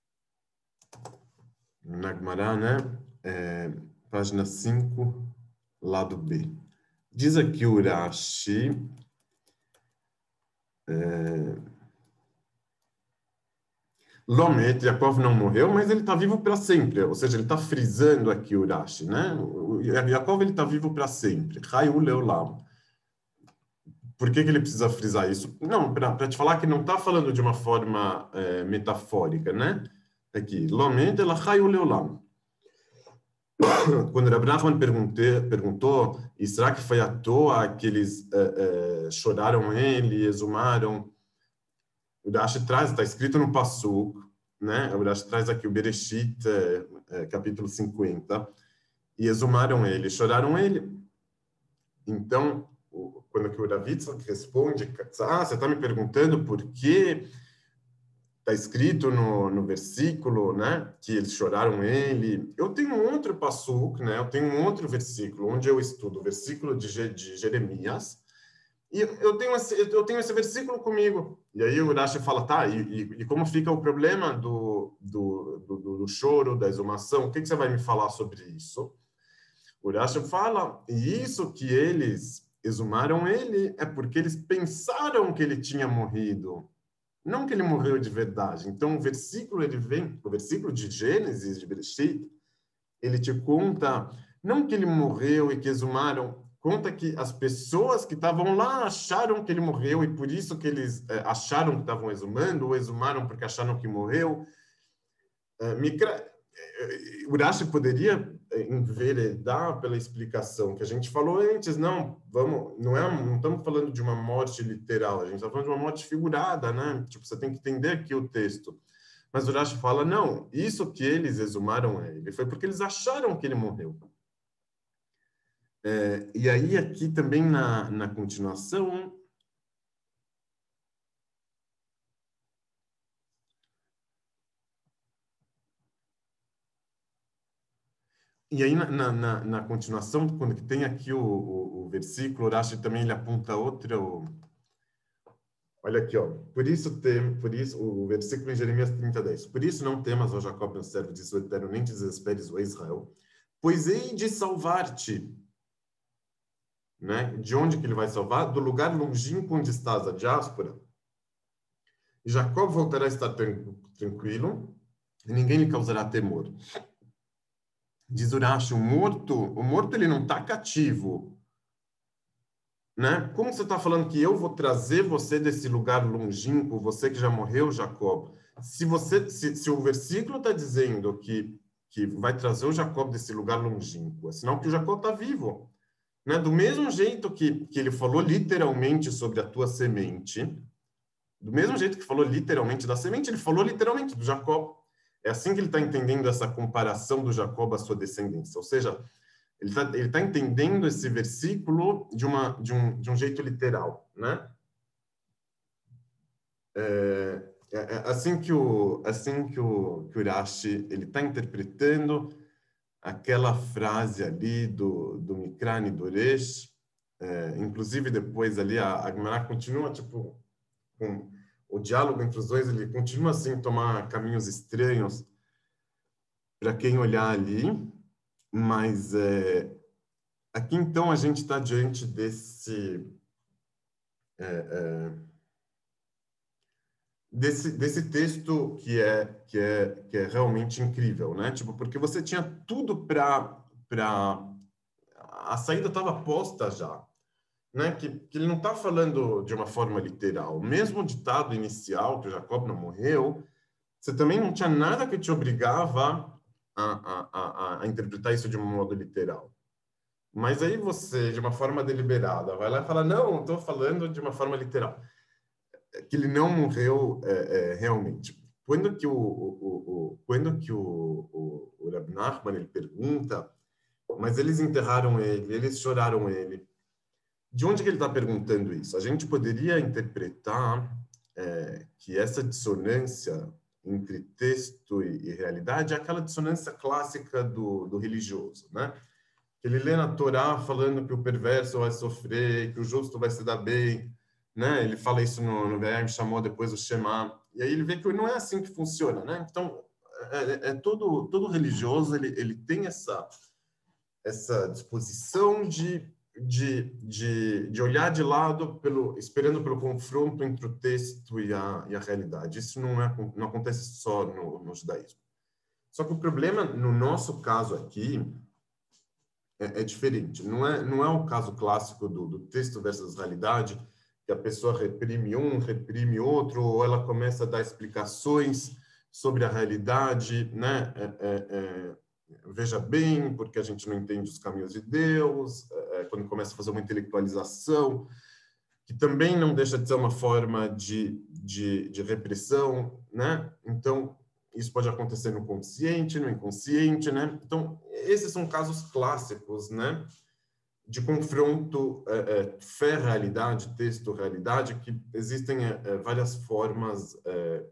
Nagmará, né? É, página 5, lado B. Diz aqui o Urashi é... Lomet, Yaakov não morreu, mas ele está vivo para sempre. Ou seja, ele está frisando aqui o Rashi, né? O Yaakov ele está vivo para sempre. Rayu Leolam. Por que, que ele precisa frisar isso? Não, para te falar que não está falando de uma forma é, metafórica, né? Aqui, Lomet, ela Rayu Leolam. Quando Rabbi perguntou, e será que foi à toa que eles é, é, choraram ele, exumaram? O Rashi traz, está escrito no Passuk, né? O Rashi traz aqui o Bereshit, é, capítulo 50, e exumaram ele, choraram ele. Então, quando que o David responde, ah, você está me perguntando por que está escrito no, no versículo, né, que eles choraram ele. Eu tenho um outro passuk, né, eu tenho um outro versículo onde eu estudo o versículo de, de Jeremias, e eu tenho, esse, eu tenho esse versículo comigo. E aí o Rashi fala, tá, e, e, e, como fica o problema do, do, do, do, choro, da exumação? O que, que você vai me falar sobre isso? O Rashi fala, e isso que eles exumaram ele é porque eles pensaram que ele tinha morrido. Não que ele morreu de verdade. Então, o versículo, ele vem, o versículo de Gênesis, de Bereshit, ele te conta, não que ele morreu e que exumaram, conta que as pessoas que estavam lá acharam que ele morreu e por isso que eles é, acharam que estavam exumando, ou exumaram porque acharam que morreu. É, o Urashi poderia enveredar pela explicação que a gente falou antes, não, vamos, não é, não estamos falando de uma morte literal, a gente está falando de uma morte figurada, né? Tipo, você tem que entender aqui o texto. Mas Urashi fala, não, isso que eles exumaram ele foi porque eles acharam que ele morreu. É, e aí aqui também na, na continuação E aí, na, na, na, continuação, quando tem aqui o, o, o versículo, Rashi também ele aponta outra. Olha aqui, ó. Por isso tem, por isso, o versículo em Jeremias 30, 10. Por isso não temas, ó Jacob, meu servo, o Eterno, nem desesperes, ó Israel, pois hei de salvar-te. Né? De onde que ele vai salvar? Do lugar longínquo onde estás, a diáspora. Jacob voltará a estar tranquilo, e ninguém lhe causará temor diz Urashi, o morto, o morto ele não está cativo, né? Como você está falando que eu vou trazer você desse lugar longínquo, você que já morreu, Jacob? Se você, se, se o versículo está dizendo que que vai trazer o Jacob desse lugar longínquo, é sinal que o Jacob está vivo, né? Do mesmo jeito que que ele falou literalmente sobre a tua semente, do mesmo jeito que falou literalmente da semente, ele falou literalmente do Jacob. É assim que ele está entendendo essa comparação do Jacob à sua descendência. Ou seja, ele está tá entendendo esse versículo de, uma, de, um, de um jeito literal, né? É, é, é assim que o assim que o, que o ele está interpretando aquela frase ali do do Mikrani Doresh, é, inclusive depois ali a, a continua tipo com o diálogo entre os dois ele continua assim tomar caminhos estranhos para quem olhar ali, mas é, aqui então a gente está diante desse é, é, desse desse texto que é que é que é realmente incrível, né? Tipo porque você tinha tudo para para a saída estava posta já né, que, que ele não está falando de uma forma literal. Mesmo o ditado inicial, que Jacob não morreu, você também não tinha nada que te obrigava a, a, a, a interpretar isso de um modo literal. Mas aí você, de uma forma deliberada, vai lá e fala, não, estou falando de uma forma literal. Que ele não morreu é, é, realmente. Quando que o, o, o, quando que o, o, o Nachman ele pergunta, mas eles enterraram ele, eles choraram ele, de onde que ele está perguntando isso? A gente poderia interpretar é, que essa dissonância entre texto e, e, realidade é aquela dissonância clássica do, do religioso, né? Ele lê na Torá falando que o perverso vai sofrer, que o justo vai se dar bem, né? Ele fala isso no, no VM, chamou depois o Shema, e aí ele vê que não é assim que funciona, né? Então, é, é, é todo, todo religioso, ele, ele tem essa, essa disposição de de, de, de olhar de lado, pelo, esperando pelo confronto entre o texto e a, e a realidade. Isso não, é, não acontece só no, no judaísmo. Só que o problema, no nosso caso aqui, é, é, diferente. Não é, não é o caso clássico do, do texto versus realidade, que a pessoa reprime um, reprime outro, ou ela começa a dar explicações sobre a realidade, né? É, é, é veja bem, porque a gente não entende os caminhos de Deus, é, é, quando começa a fazer uma intelectualização, que também não deixa de ser uma forma de, de, de repressão, né? Então, isso pode acontecer no consciente, no inconsciente, né? Então, esses são casos clássicos, né? De confronto é, é, fé-realidade, texto-realidade, que existem é, é várias formas é,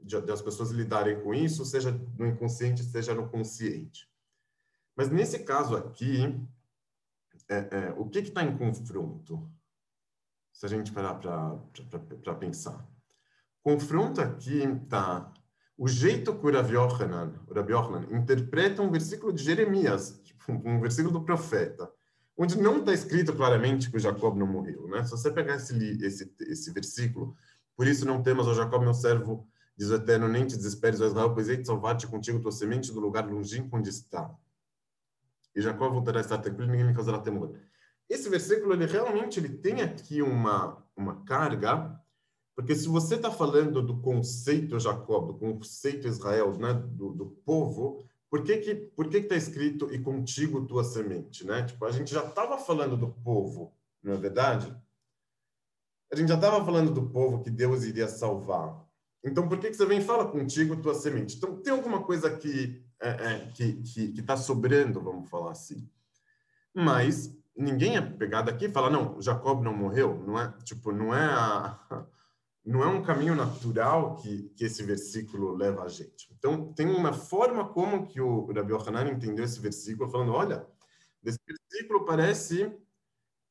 de, de as pessoas lidarem com isso, seja no inconsciente, seja no consciente. Mas nesse caso aqui, é, o que está em confronto? Se a gente parar para pensar. Confronto aqui está o jeito que o Rav Yochanan, o Rav interpreta um versículo de Jeremias, tipo, um versículo do profeta, onde não está escrito claramente que o Jacob não morreu. Né? Se você pegar esse, esse, esse versículo, por isso não temas, o Jacob, meu servo, Diz o Eterno, nem te desesperes, ó Israel, pois hei de salvar-te contigo tua semente do lugar longínquo onde está. E Jacó voltará a estar tranquilo, ninguém lhe causará temor. Esse versículo, ele realmente ele tem aqui uma, uma carga, porque se você está falando do conceito Jacó, do conceito Israel, né, do, do povo, por que que por que está escrito e contigo tua semente, né? Tipo, a gente já estava falando do povo, não é verdade? A gente já estava falando do povo que Deus iria salvar. Então, por que que você vem e fala contigo tua semente? Então, tem alguma coisa que é, é, que que está sobrando, vamos falar assim. Mas ninguém é pegado aqui e fala não, Jacob não morreu, não é tipo não é a não é um caminho natural que, que esse versículo leva a gente. Então, tem uma forma como que o Rabi Yohanan entendeu esse versículo, falando, olha, desse versículo parece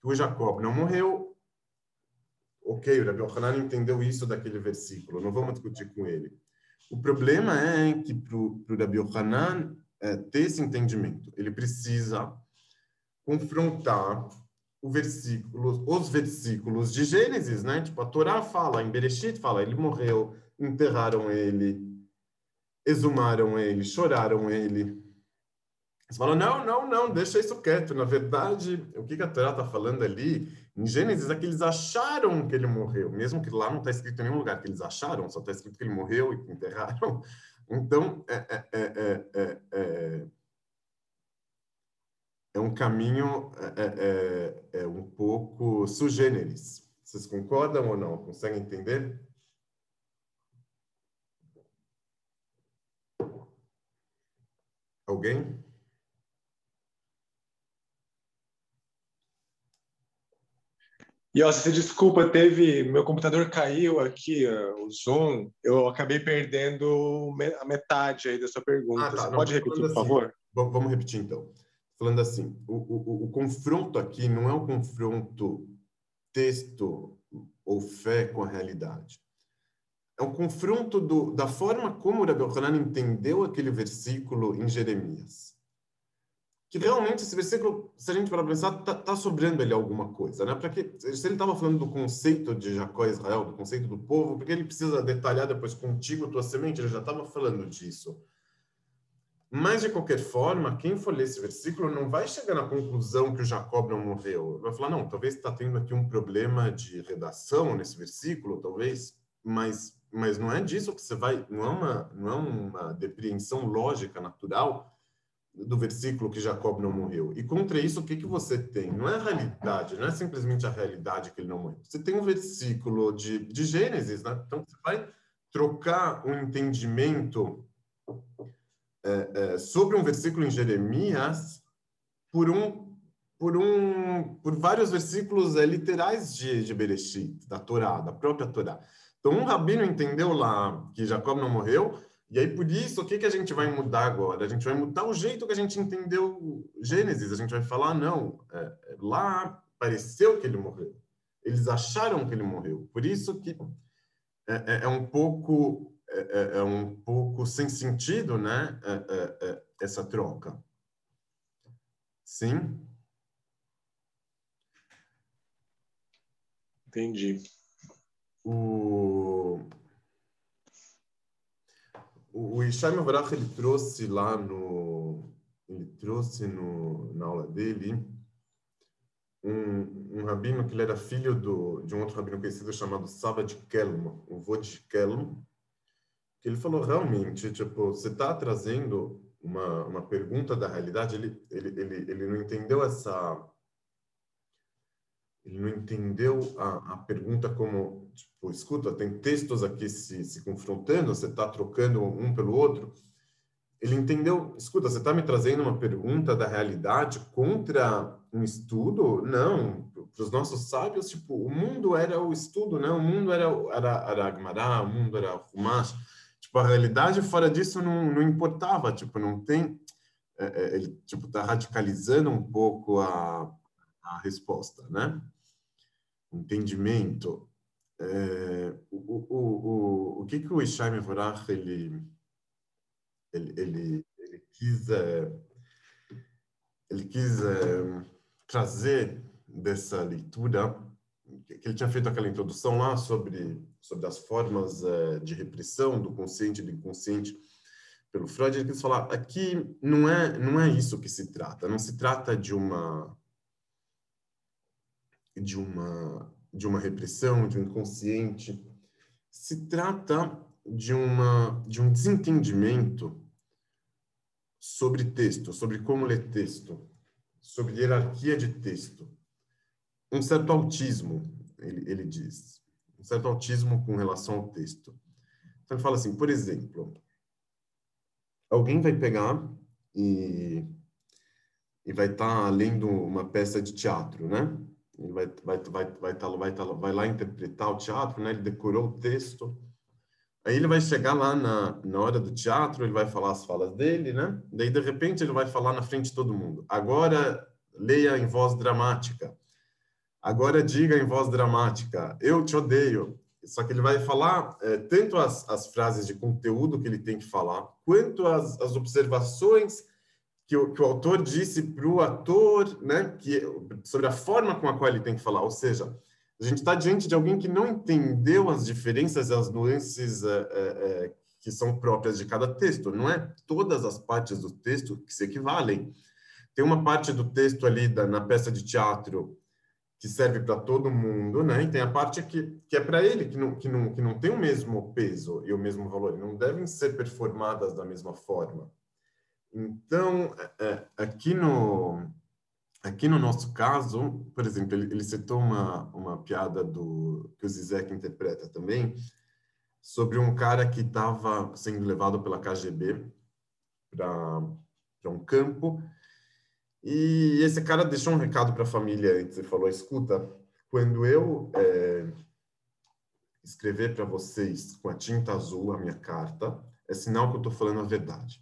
que o Jacob não morreu. Ok, o Rabi Yohanan entendeu isso daquele versículo, não vamos discutir com ele. O problema é que para o Rabi Yohanan é, ter esse entendimento, ele precisa confrontar o versículo, os versículos de Gênesis, né? Tipo, a Torá fala, em Bereshit fala, ele morreu, enterraram ele, exumaram ele, choraram ele. Você fala, não, não, não, deixa isso quieto. Na verdade, o que a Torá está falando ali, em Gênesis, é que eles acharam que ele morreu, mesmo que lá não está escrito em nenhum lugar que eles acharam, só está escrito que ele morreu e que enterraram. Então, é, é, é, é, é um caminho é, é, é, é um pouco sugêneres. Vocês concordam ou não? Conseguem entender? Alguém? E se desculpa, teve meu computador caiu aqui, o Zoom, eu acabei perdendo a metade aí da sua pergunta. Ah, tá. Você não, pode repetir, por assim, favor? Vamos repetir então falando assim, o, o, o confronto aqui não é um confronto texto ou fé com a realidade. É um confronto do, da forma como o Rabbi Hanan entendeu aquele versículo em Jeremias. Que realmente esse versículo, se a gente para pensar, está tá sobrando ali alguma coisa, né? Para que se ele estava falando do conceito de Jacó e Israel, do conceito do povo, porque ele precisa detalhar depois contigo tua semente, ele já estava falando disso. Mas, de qualquer forma, quem for ler esse versículo não vai chegar na conclusão que o Jacob não morreu. Vai falar, não, talvez está tendo aqui um problema de redação nesse versículo, talvez, mas, mas não é disso que você vai, não é uma, não é uma depreensão lógica, natural do versículo que Jacob não morreu. E contra isso, o que, que você tem? Não é a realidade, não é simplesmente a realidade que ele não morreu. Você tem um versículo de, de Gênesis, né? Então, você vai trocar um entendimento é, é, sobre um versículo em Jeremias por um por um por vários versículos é, literais de, de Bereshit, da Torá, da própria Torá. Então um rabino entendeu lá que Jacob não morreu e aí por isso o que que a gente vai mudar agora? A gente vai mudar o jeito que a gente entendeu Gênesis. A gente vai falar não, é, é lá pareceu que ele morreu. Eles acharam que ele morreu. Por isso que é, é, é um pouco é, é, é, um pouco sem sentido, né? É, é, essa troca. Sim? Entendi. O, o Ishaim Avrach, ele trouxe lá no... Ele trouxe no, na aula dele um, um rabino que ele era filho do, de um outro rabino conhecido chamado Saba de Kelm, o vô de Kelm, ele falou realmente, tipo, você está trazendo uma, uma pergunta da realidade, ele, ele, ele, ele não entendeu essa... Ele não entendeu a, a pergunta como, tipo, escuta, tem textos aqui se, se confrontando, você está trocando um pelo outro. Ele entendeu, escuta, você está me trazendo uma pergunta da realidade contra um estudo? Não, para os nossos sábios, tipo, o mundo era o estudo, né? O mundo era, era, era Agmará, o mundo era Humash Tipo, a realidade fora disso não, não importava, tipo, não tem... É, é, ele, tipo, tá radicalizando um pouco a, a resposta, né? Entendimento. É, o, o, o, o que que o Ishaim Vorach, ele, ele, ele, ele quis, é, ele quis é, trazer dessa leitura que ele tinha feito aquela introdução lá sobre sobre as formas uh, de repressão do consciente e do inconsciente pelo Freud, ele quis falar aqui não é não é isso que se trata, não se trata de uma de uma de uma repressão, de um inconsciente, se trata de uma de um desentendimento sobre texto, sobre como ler texto, sobre hierarquia de texto. Um certo autismo, ele, ele diz. Certo autismo com relação ao texto. Então, ele fala assim, por exemplo, alguém vai pegar e, e vai estar tá lendo uma peça de teatro, né? Ele vai, vai, vai, vai, tá, vai, tá, vai lá interpretar o teatro, né? Ele decorou o texto. Aí ele vai chegar lá na, na hora do teatro, ele vai falar as falas dele, né? Daí, de repente, ele vai falar na frente de todo mundo. Agora, leia em voz dramática. Agora, diga em voz dramática. Eu te odeio. Só que ele vai falar é, tanto as, as frases de conteúdo que ele tem que falar, quanto as, as observações que o, que o autor disse para o ator, né, que, sobre a forma com a qual ele tem que falar. Ou seja, a gente está diante de alguém que não entendeu as diferenças e as nuances é, é, que são próprias de cada texto. Não é todas as partes do texto que se equivalem. Tem uma parte do texto ali da, na peça de teatro que serve para todo mundo, né? E tem a parte que, que é para ele, que não, que, não, que não tem o mesmo peso e o mesmo valor, não devem ser performadas da mesma forma. Então, é, é, aqui no aqui no nosso caso, por exemplo, ele, ele citou uma, uma piada do que o Zizek interpreta também, sobre um cara que estava sendo levado pela KGB para um campo, e esse cara deixou um recado para a família antes, ele falou, escuta, quando eu é, escrever para vocês com a tinta azul a minha carta, é sinal que eu estou falando a verdade.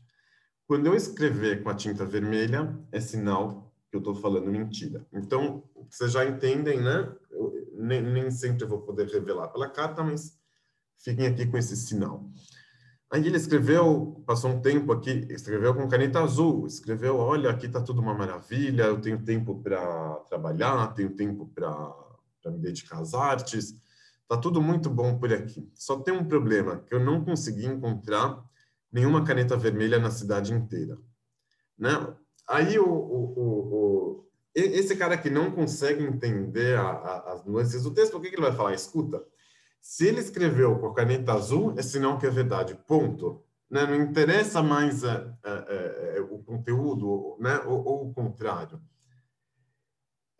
Quando eu escrever com a tinta vermelha, é sinal que eu estou falando mentira. Então, vocês já entendem, né? Eu, nem, nem sempre eu vou poder revelar pela carta, mas fiquem aqui com esse sinal. Aí ele escreveu, passou um tempo aqui, escreveu com caneta azul, escreveu, olha, aqui está tudo uma maravilha, eu tenho tempo para trabalhar, tenho tempo para me dedicar às artes, está tudo muito bom por aqui. Só tem um problema, que eu não consegui encontrar nenhuma caneta vermelha na cidade inteira. Né? Aí o, o, o, o esse cara que não consegue entender a, a, as nuances do texto, o que, que ele vai falar? Escuta, se ele escreveu com a caneta azul, é sinal que é verdade, ponto. Né? Não interessa mais é, é, é, o conteúdo né? ou, ou o contrário.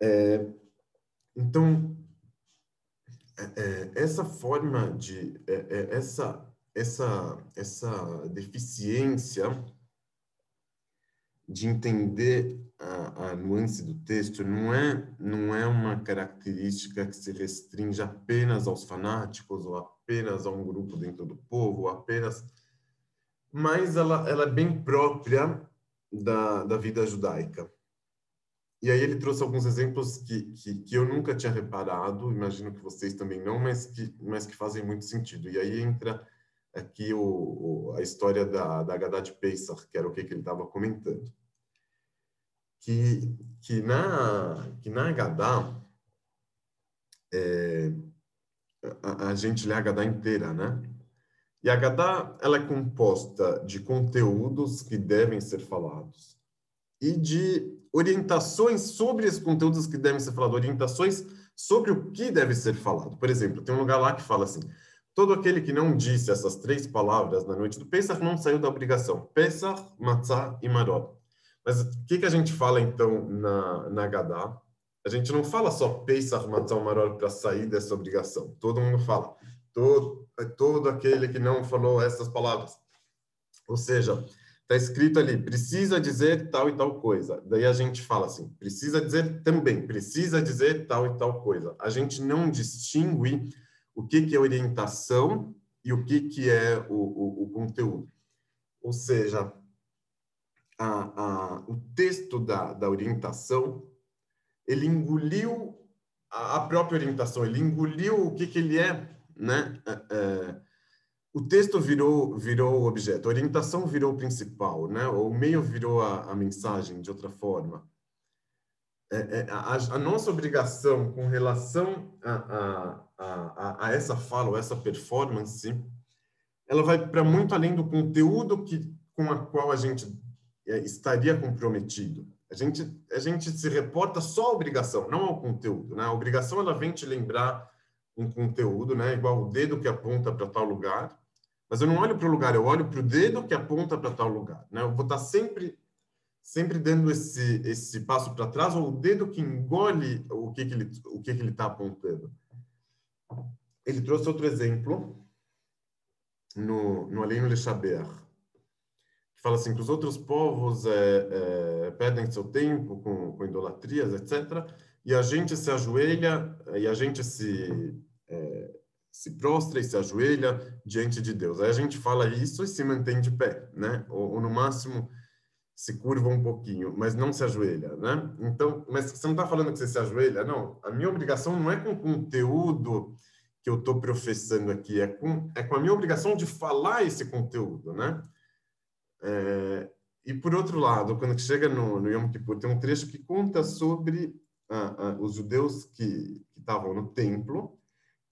É, então, é, é, essa forma de... essa essa, essa deficiência de entender a, a, nuance do texto não é, não é uma característica que se restringe apenas aos fanáticos ou apenas a um grupo dentro do povo, ou apenas... Mas ela, ela é bem própria da, da vida judaica. E aí ele trouxe alguns exemplos que, que, que, eu nunca tinha reparado, imagino que vocês também não, mas que, mas que fazem muito sentido. E aí entra aqui o, o, a história da, da Haddad Pesach, que era o que, que ele estava comentando. Que, que, na, que na Haggadah, é, a, a, gente lê a Haggadah inteira, né? E a Haggadah, ela é composta de conteúdos que devem ser falados e de orientações sobre esses conteúdos que devem ser falados, orientações sobre o que deve ser falado. Por exemplo, tem um lugar lá que fala assim, Todo aquele que não disse essas três palavras na noite do Pesach não saiu da obrigação. Pesach, Matzah e Marot. Mas o que, que a gente fala, então, na, na Gadá? A gente não fala só Pesach, Matzah Marot para sair dessa obrigação. Todo mundo fala. Todo, todo aquele que não falou essas palavras. Ou seja, está escrito ali, precisa dizer tal e tal coisa. Daí a gente fala assim, precisa dizer também, precisa dizer tal e tal coisa. A gente não distingue o que, que é orientação e o que, que é o, o, o conteúdo. Ou seja, a, a, o texto da, da orientação, ele engoliu a, a, própria orientação, ele engoliu o que, que ele é, né? É, é, o texto virou virou o objeto, a orientação virou o principal, né? O meio virou a, a mensagem de outra forma. É, é, a, a, nossa obrigação com relação a, a, a, essa fala ou essa performance, ela vai para muito além do conteúdo que, com a qual a gente estaria comprometido. A gente, a gente se reporta só à obrigação, não ao conteúdo. Né? A obrigação ela vem te lembrar um conteúdo, né? igual o dedo que aponta para tal lugar, mas eu não olho para o lugar, eu olho para o dedo que aponta para tal lugar. Né? Eu vou estar sempre sempre dando esse esse passo para trás ou o dedo que engole o que, que ele que, que está apontando. Ele trouxe outro exemplo no no Aleino Le Chaber, que fala assim que os outros povos é, é, perdem seu tempo com, com idolatrias, etc. E a gente se ajoelha e a gente se é, se prostra e se ajoelha diante de Deus. Aí a gente fala isso e se mantém de pé, né? Ou, ou no máximo se curva um pouquinho, mas não se ajoelha, né? Então, mas você não está falando que você se ajoelha, não. A minha obrigação não é com conteúdo que eu estou professando aqui, é com, é com a minha obrigação de falar esse conteúdo, né? É, e por outro lado, quando chega no, no Yom Kippur, tem um trecho que conta sobre ah, ah, os judeus que estavam no templo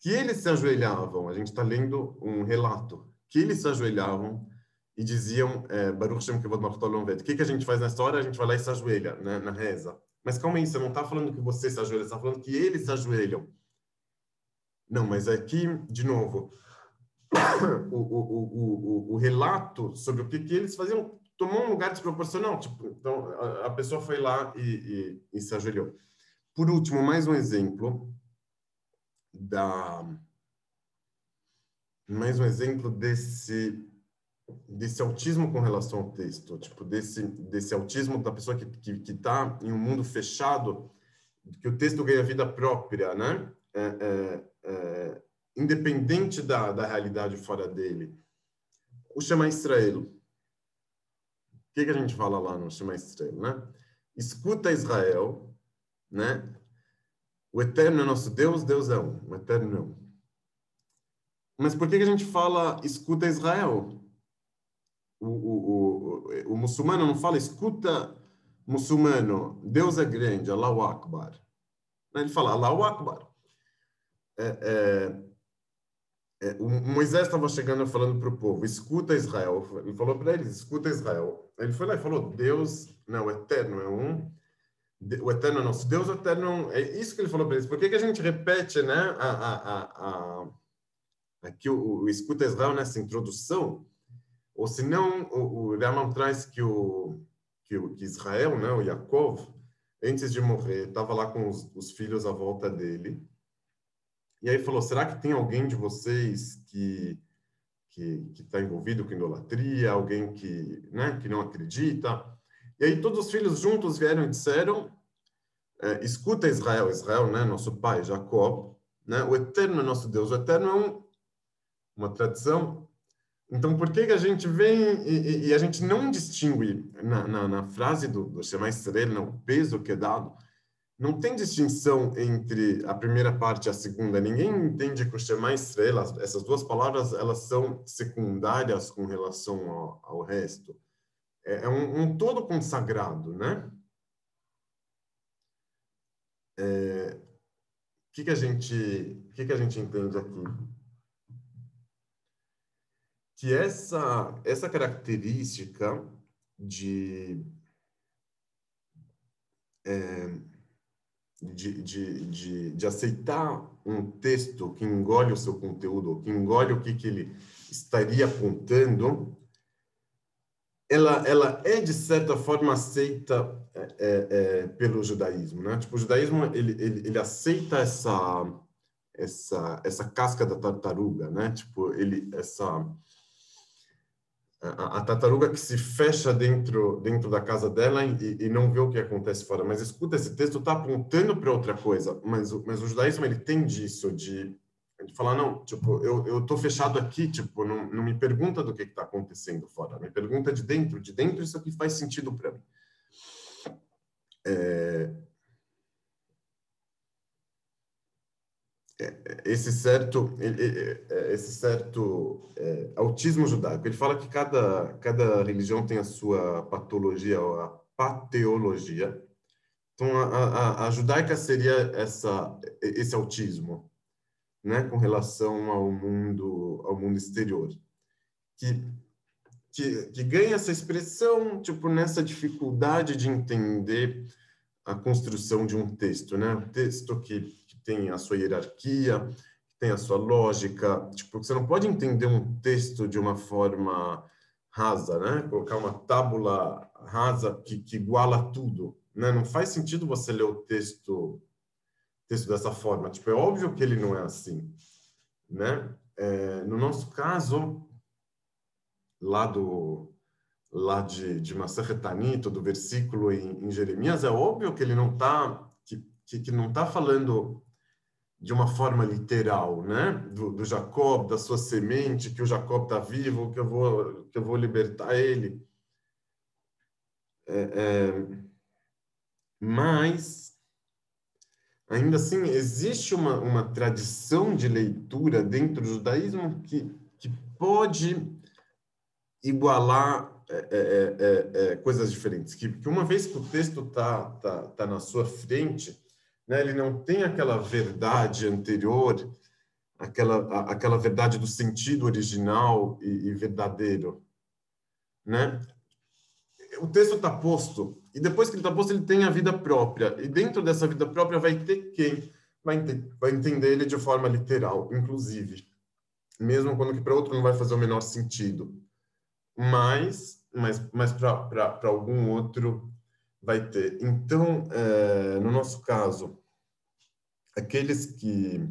que eles se ajoelhavam, a gente está lendo um relato, que eles se ajoelhavam e diziam é, Baruch Shem Kevod Martolom O que, que a gente faz nessa hora? A gente vai lá e se ajoelha né, na reza. Mas calma aí, você não está falando que você se ajoelha, você está falando que eles se ajoelham. Não, mas aqui, de novo, o, o, o, o, relato sobre o que, que eles faziam tomou um lugar desproporcional. Tipo, então, a, a pessoa foi lá e, e, e se ajoelhou. Por último, mais um exemplo da mais um exemplo desse desse autismo com relação ao texto, tipo desse desse autismo da pessoa que que, que tá em um mundo fechado, que o texto ganha vida própria, né? É, é, é, independente da, da realidade fora dele. O Shema Israel. O que, que a gente fala lá no Shema Israel, né? Escuta Israel, né? O eterno é nosso Deus, Deus é um. O eterno é um. Mas por que, a gente fala escuta Israel? O, o, o, o, muçulmano não fala escuta muçulmano, Deus é grande, Allahu Akbar. Ele fala Allahu Akbar. É, é, o Moisés estava chegando falando para o povo, escuta Israel. Ele falou para eles, escuta Israel. Ele foi lá e falou, Deus, não, o eterno é um o eterno é nosso Deus, o eterno é isso que ele falou para eles. Por que, que a gente repete, né, a, a, a, aqui o, o escuta Israel nessa introdução? Ou se não, o, o Raman traz que o que, o, que Israel, né, o Yaakov, antes de morrer, estava lá com os, os, filhos à volta dele. E aí falou: será que tem alguém de vocês que que está envolvido com idolatria, alguém que, né, que não acredita? E aí todos os filhos juntos vieram e disseram, é, escuta Israel, Israel, né, nosso pai, Jacó, né, o eterno é nosso Deus, o eterno é um, uma tradição. Então, por que, que a gente vem e, e a gente não distingue na, na, na frase do, do Shema Israel, né, o peso que é dado, não tem distinção entre a primeira parte e a segunda. Ninguém entende que o Shema Israel, essas duas palavras, elas são secundárias com relação ao, ao resto é, é um, um, todo consagrado, né? É, o que, que a gente que, que a gente entende aqui que essa essa característica de é, de, de, de, de, aceitar um texto que engole o seu conteúdo, que engole o que, que ele estaria apontando, ela, ela é de certa forma aceita é, é, é, pelo judaísmo, né? Tipo, o judaísmo ele, ele, ele aceita essa essa essa casca da tartaruga, né? Tipo, ele essa a, a tartaruga que se fecha dentro dentro da casa dela e, e, não vê o que acontece fora. Mas escuta, esse texto está apontando para outra coisa. Mas, mas o judaísmo ele tem disso de de falar, não, tipo, eu, eu tô fechado aqui, tipo, não, não me pergunta do que está acontecendo fora, me pergunta de dentro, de dentro isso aqui faz sentido para mim. É... esse certo é, esse certo é, autismo judaico. Ele fala que cada cada religião tem a sua patologia ou a pateologia. Então a, a, a judaica seria essa esse autismo né, com relação ao mundo ao mundo exterior, que, que, que ganha essa expressão tipo nessa dificuldade de entender a construção de um texto, né, um texto que tem a sua hierarquia, tem a sua lógica. Tipo, você não pode entender um texto de uma forma rasa, né? Colocar uma tábula rasa que, que iguala tudo, né? Não faz sentido você ler o texto texto dessa forma. Tipo, é óbvio que ele não é assim, né? É, no nosso caso, lá do lá de, de Maseret Tanito, do versículo em, em, Jeremias, é óbvio que ele não está que, que, que, não está falando de uma forma literal, né? Do, do Jacob, da sua semente, que o Jacob está vivo, que eu vou que eu vou libertar ele. É, é, mas ainda assim existe uma, uma tradição de leitura dentro do judaísmo que, que pode igualar é, é, é, é, coisas diferentes. Que, que, uma vez que o texto está tá, tá na sua frente, né, ele não tem aquela verdade anterior, aquela, aquela verdade do sentido original e, e verdadeiro. Né? O texto está posto, e depois que ele está posto, ele tem a vida própria. E dentro dessa vida própria vai ter quem vai, vai entender ele de forma literal, inclusive. Mesmo quando que para outro não vai fazer o menor sentido. Mas mas, mas para algum outro vai ter. Então, é, no nosso caso, aqueles que,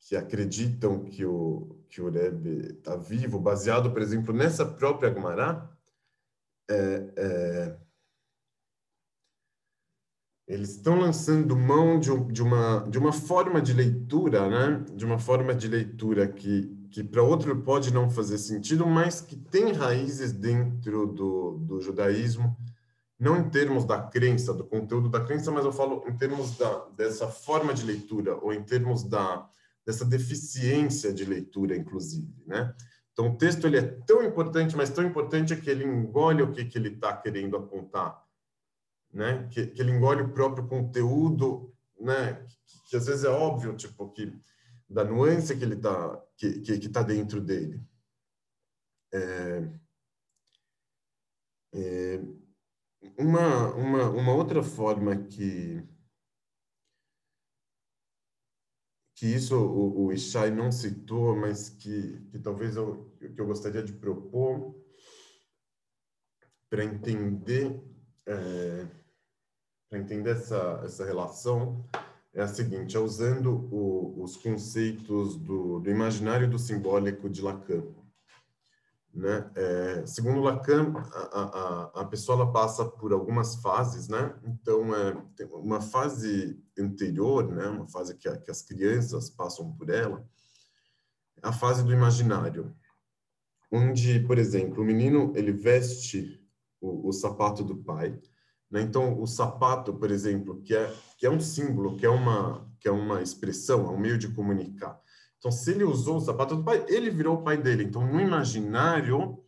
que acreditam que o, que o Rebbe está vivo, baseado, por exemplo, nessa própria Gumará, é, é, eles estão lançando mão de, de, uma, de uma forma de leitura, né? de uma forma de leitura que que para outro pode não fazer sentido, mas que tem raízes dentro do, do judaísmo, não em termos da crença, do conteúdo da crença, mas eu falo em termos da, dessa forma de leitura, ou em termos da, dessa deficiência de leitura, inclusive, né? Então, o texto ele é tão importante, mas tão importante que ele engole o que, que ele está querendo apontar, né? Que, que ele engole o próprio conteúdo, né? Que, que às vezes é óbvio, tipo, que da nuance que ele está que, que, que tá dentro dele. É, é, uma, uma, uma outra forma que que isso o, o Ishai não citou, mas que, que talvez eu, que eu gostaria de propor para entender é, para entender essa, essa relação é a seguinte, é usando o, os conceitos do, do, imaginário do simbólico de Lacan. Né? É, segundo Lacan, a, a, a pessoa passa por algumas fases, né? Então, é, uma fase anterior, né? Uma fase que, a, que as crianças passam por ela, a fase do imaginário, onde, por exemplo, o menino ele veste o, o sapato do pai, né? Então, o sapato, por exemplo, que é, que é um símbolo, que é, uma, que é uma expressão, é um meio de comunicar. Então, se ele usou o sapato do pai, ele virou o pai dele. Então, no imaginário,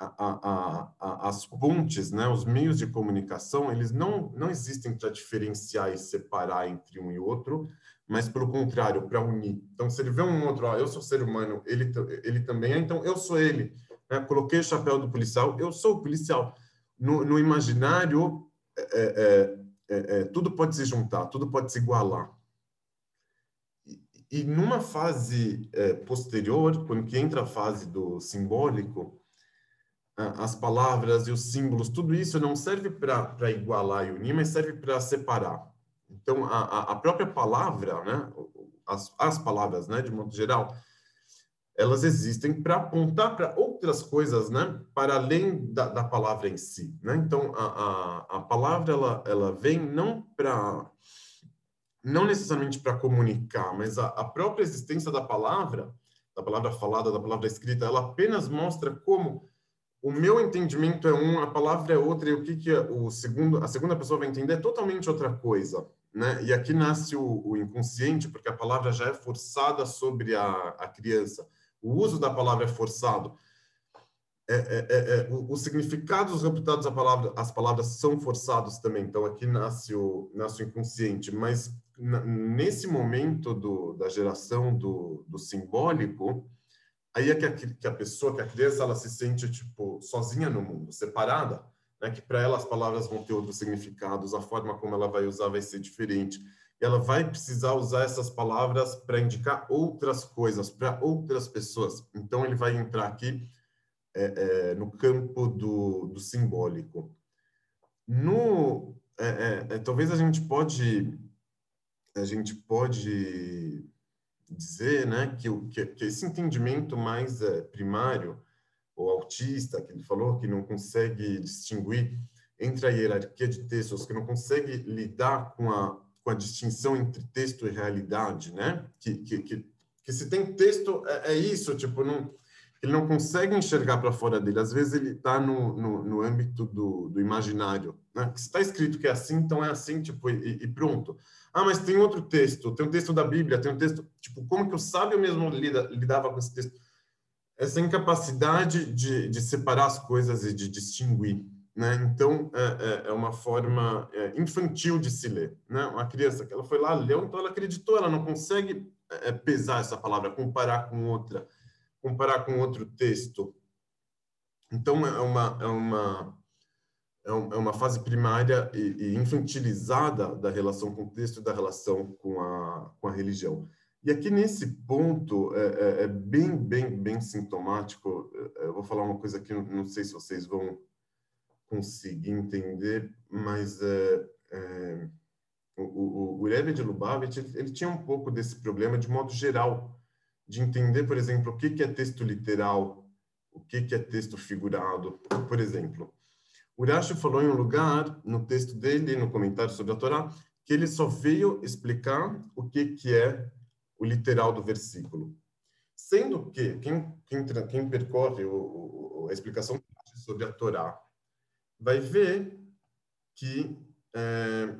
a, a, a, as pontes, né, os meios de comunicação, eles não, não existem para diferenciar e separar entre um e outro, mas pelo contrário, para unir. Então, se ele vê um outro, ó, eu sou ser humano, ele, ele também é, então eu sou ele. Né? Coloquei o chapéu do policial, eu sou o policial. No, no imaginário, é é, é, é, tudo pode se juntar, tudo pode se igualar. E, numa fase é, posterior, quando que entra a fase do simbólico, as palavras e os símbolos, tudo isso não serve para igualar e unir, mas serve para separar. Então, a, a própria palavra, né, as, as palavras, né, de modo geral, elas existem para apontar para outras coisas, né? Para além da, da palavra em si, né? Então, a, a, a palavra, ela, ela vem não para... Não necessariamente para comunicar, mas a, a própria existência da palavra, da palavra falada, da palavra escrita, ela apenas mostra como o meu entendimento é um, a palavra é outra, e o que, que o segundo, a segunda pessoa vai entender é totalmente outra coisa. Né? E aqui nasce o, o inconsciente, porque a palavra já é forçada sobre a, a criança o uso da palavra é forçado. É, é, é, é os significados reputados à palavra, as palavras são forçados também. Então aqui nasce o, nasce o inconsciente, mas nesse momento do, da geração do, do simbólico, aí é que a, que a pessoa, que a criança, ela se sente tipo sozinha no mundo, separada, né? Que para ela as palavras vão ter outros significados, a forma como ela vai usar vai ser diferente, ela vai precisar usar essas palavras para indicar outras coisas, para outras pessoas. Então, ele vai entrar aqui é, é, no campo do, do simbólico. No, é, é, é, talvez a gente pode a gente pode dizer né, que, que, que esse entendimento mais é, primário, ou autista, que ele falou, que não consegue distinguir entre a hierarquia de textos, que não consegue lidar com a, com a distinção entre texto e realidade, né? Que, que, que, que se tem texto, é, é isso, tipo, não, ele não consegue enxergar para fora dele. Às vezes ele está no, no, no, âmbito do, do imaginário. Né? Se está escrito que é assim, então é assim, tipo, e, e, pronto. Ah, mas tem outro texto, tem um texto da Bíblia, tem um texto... Tipo, como que o sábio mesmo lida, lidava com esse texto? Essa incapacidade de, de separar as coisas e de distinguir. Né? Então, é, é, é uma forma é, infantil de se ler. Né? Uma criança que ela foi lá, leu, então ela acreditou, ela não consegue é, pesar essa palavra, comparar com outra comparar com outro texto. Então, é uma, é uma, é, é uma fase primária e, infantilizada da relação com o texto e da relação com a, com a religião. E aqui nesse ponto é, é, é bem, bem, bem sintomático. É, eu vou falar uma coisa que não sei se vocês vão conseguir entender, mas é, é, o, o, o Rebbe de Lubavitch ele, ele, tinha um pouco desse problema de modo geral de entender, por exemplo, o que, que é texto literal, o que, que é texto figurado. Por exemplo, Urashi falou em um lugar, no texto dele, no comentário sobre a Torá, que ele só veio explicar o que, que é o literal do versículo. Sendo que quem, quem, quem percorre o, o, a explicação sobre a Torá vai ver que é,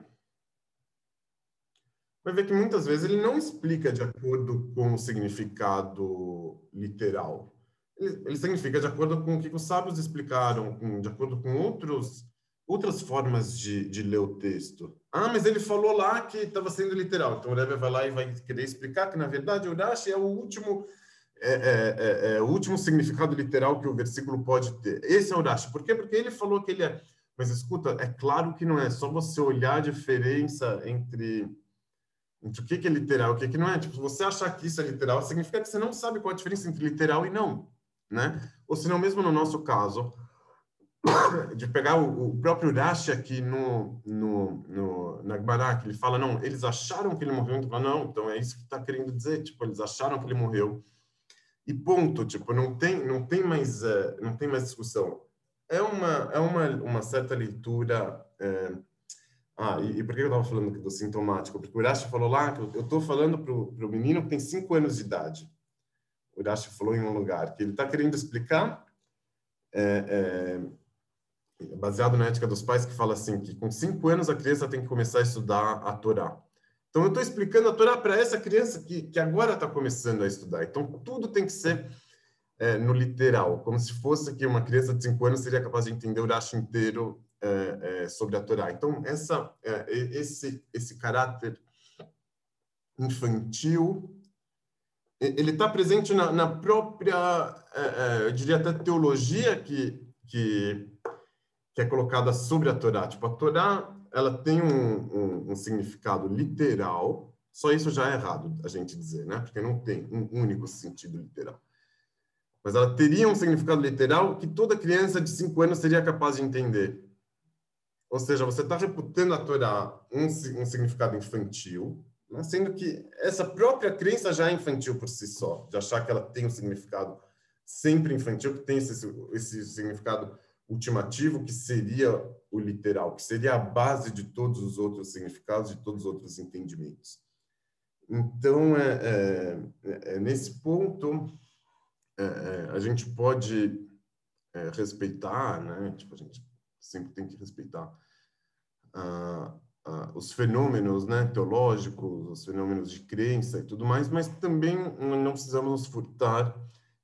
vai ver que muitas vezes ele não explica de acordo com o significado literal. Ele, ele significa de acordo com o que os sábios explicaram, com, de acordo com outros, outras formas de, de ler o texto. Ah, mas ele falou lá que estava sendo literal. Então o Rebbe vai lá e vai querer explicar que, na verdade, o Rashi é o último é, é, é, é, o último significado literal que o versículo pode ter. Esse é o Rashi. Por quê? Porque ele falou que ele é. Mas escuta, é claro que não é só você olhar a diferença entre entre o que, é literal e o que, que não é. Tipo, se você achar que isso é literal, significa que você não sabe qual a diferença entre literal e não, né? Ou se não, mesmo no nosso caso, de pegar o, o próprio Rashi aqui no, no, no, na que ele fala, não, eles acharam que ele morreu, então fala, não, então é isso que está querendo dizer, tipo, eles acharam que ele morreu. E ponto, tipo, não tem, não tem mais, uh, não tem mais discussão. É uma, é uma, uma certa leitura... Uh, ah, e, e por que eu estava falando do sintomático? Porque o Urashi falou lá que eu estou falando para o menino que tem 5 anos de idade. O Urashi falou em um lugar que ele está querendo explicar, é, é, baseado na ética dos pais, que fala assim, que com 5 anos a criança tem que começar a estudar a Torá. Então, eu estou explicando a Torá para essa criança que, que agora está começando a estudar. Então, tudo tem que ser é, no literal, como se fosse que uma criança de 5 anos seria capaz de entender o Urashi inteiro é, é, sobre a Torá. Então, essa, é, esse, esse caráter infantil, ele está presente na, na própria, é, é, eu diria até teologia que, que, que é colocada sobre a Torá. Tipo, a Torá, ela tem um, um, um significado literal, só isso já é errado a gente dizer, né? Porque não tem um único sentido literal. Mas ela teria um significado literal que toda criança de 5 anos seria capaz de entender. Ou seja, você está reputando a Torá um, um significado infantil, né? sendo que essa própria crença já é infantil por si só, de achar que ela tem um significado sempre infantil, que tem esse, esse significado ultimativo, que seria o literal, que seria a base de todos os outros significados, de todos os outros entendimentos. Então, é, é, é nesse ponto, é, é, a gente pode é, respeitar, né? Tipo, a gente sempre tem que respeitar ah, ah, os fenômenos né, teológicos, os fenômenos de crença e tudo mais, mas também não precisamos nos furtar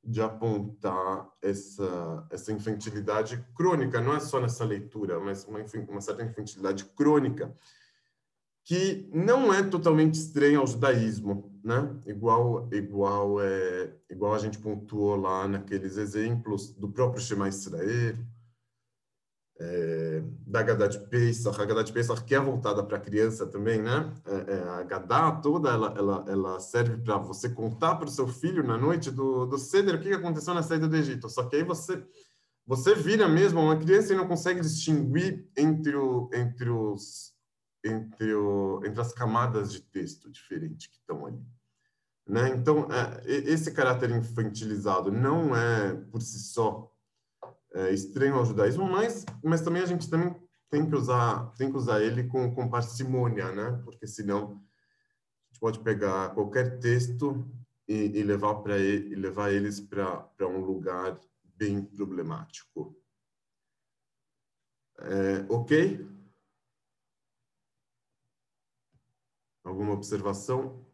de apontar essa, essa infantilidade crônica, não é só nessa leitura, mas uma, uma certa infantilidade crônica, que não é totalmente estranha ao judaísmo, né? Igual, igual, é, igual a gente pontuou lá naqueles exemplos do próprio Shema Israel, é, da Haggadah Pesach. A Haggadah Pesach que é voltada para a criança também, né? É, é, a Haggadah toda, ela, ela, ela serve para você contar para o seu filho na noite do, do Seder o que aconteceu na saída do Egito. Só que aí você você vira mesmo uma criança e não consegue distinguir entre, o, entre, os, entre, o, entre as camadas de texto diferentes que estão ali. Né? Então, é, esse caráter infantilizado não é, por si só, é, estranho ao judaísmo, mas, mas também a gente também tem que usar, tem que usar ele com, com parcimônia, né? porque senão a gente pode pegar qualquer texto e, e levar, para ele, levar eles para um lugar bem problemático. É, ok? Alguma observação?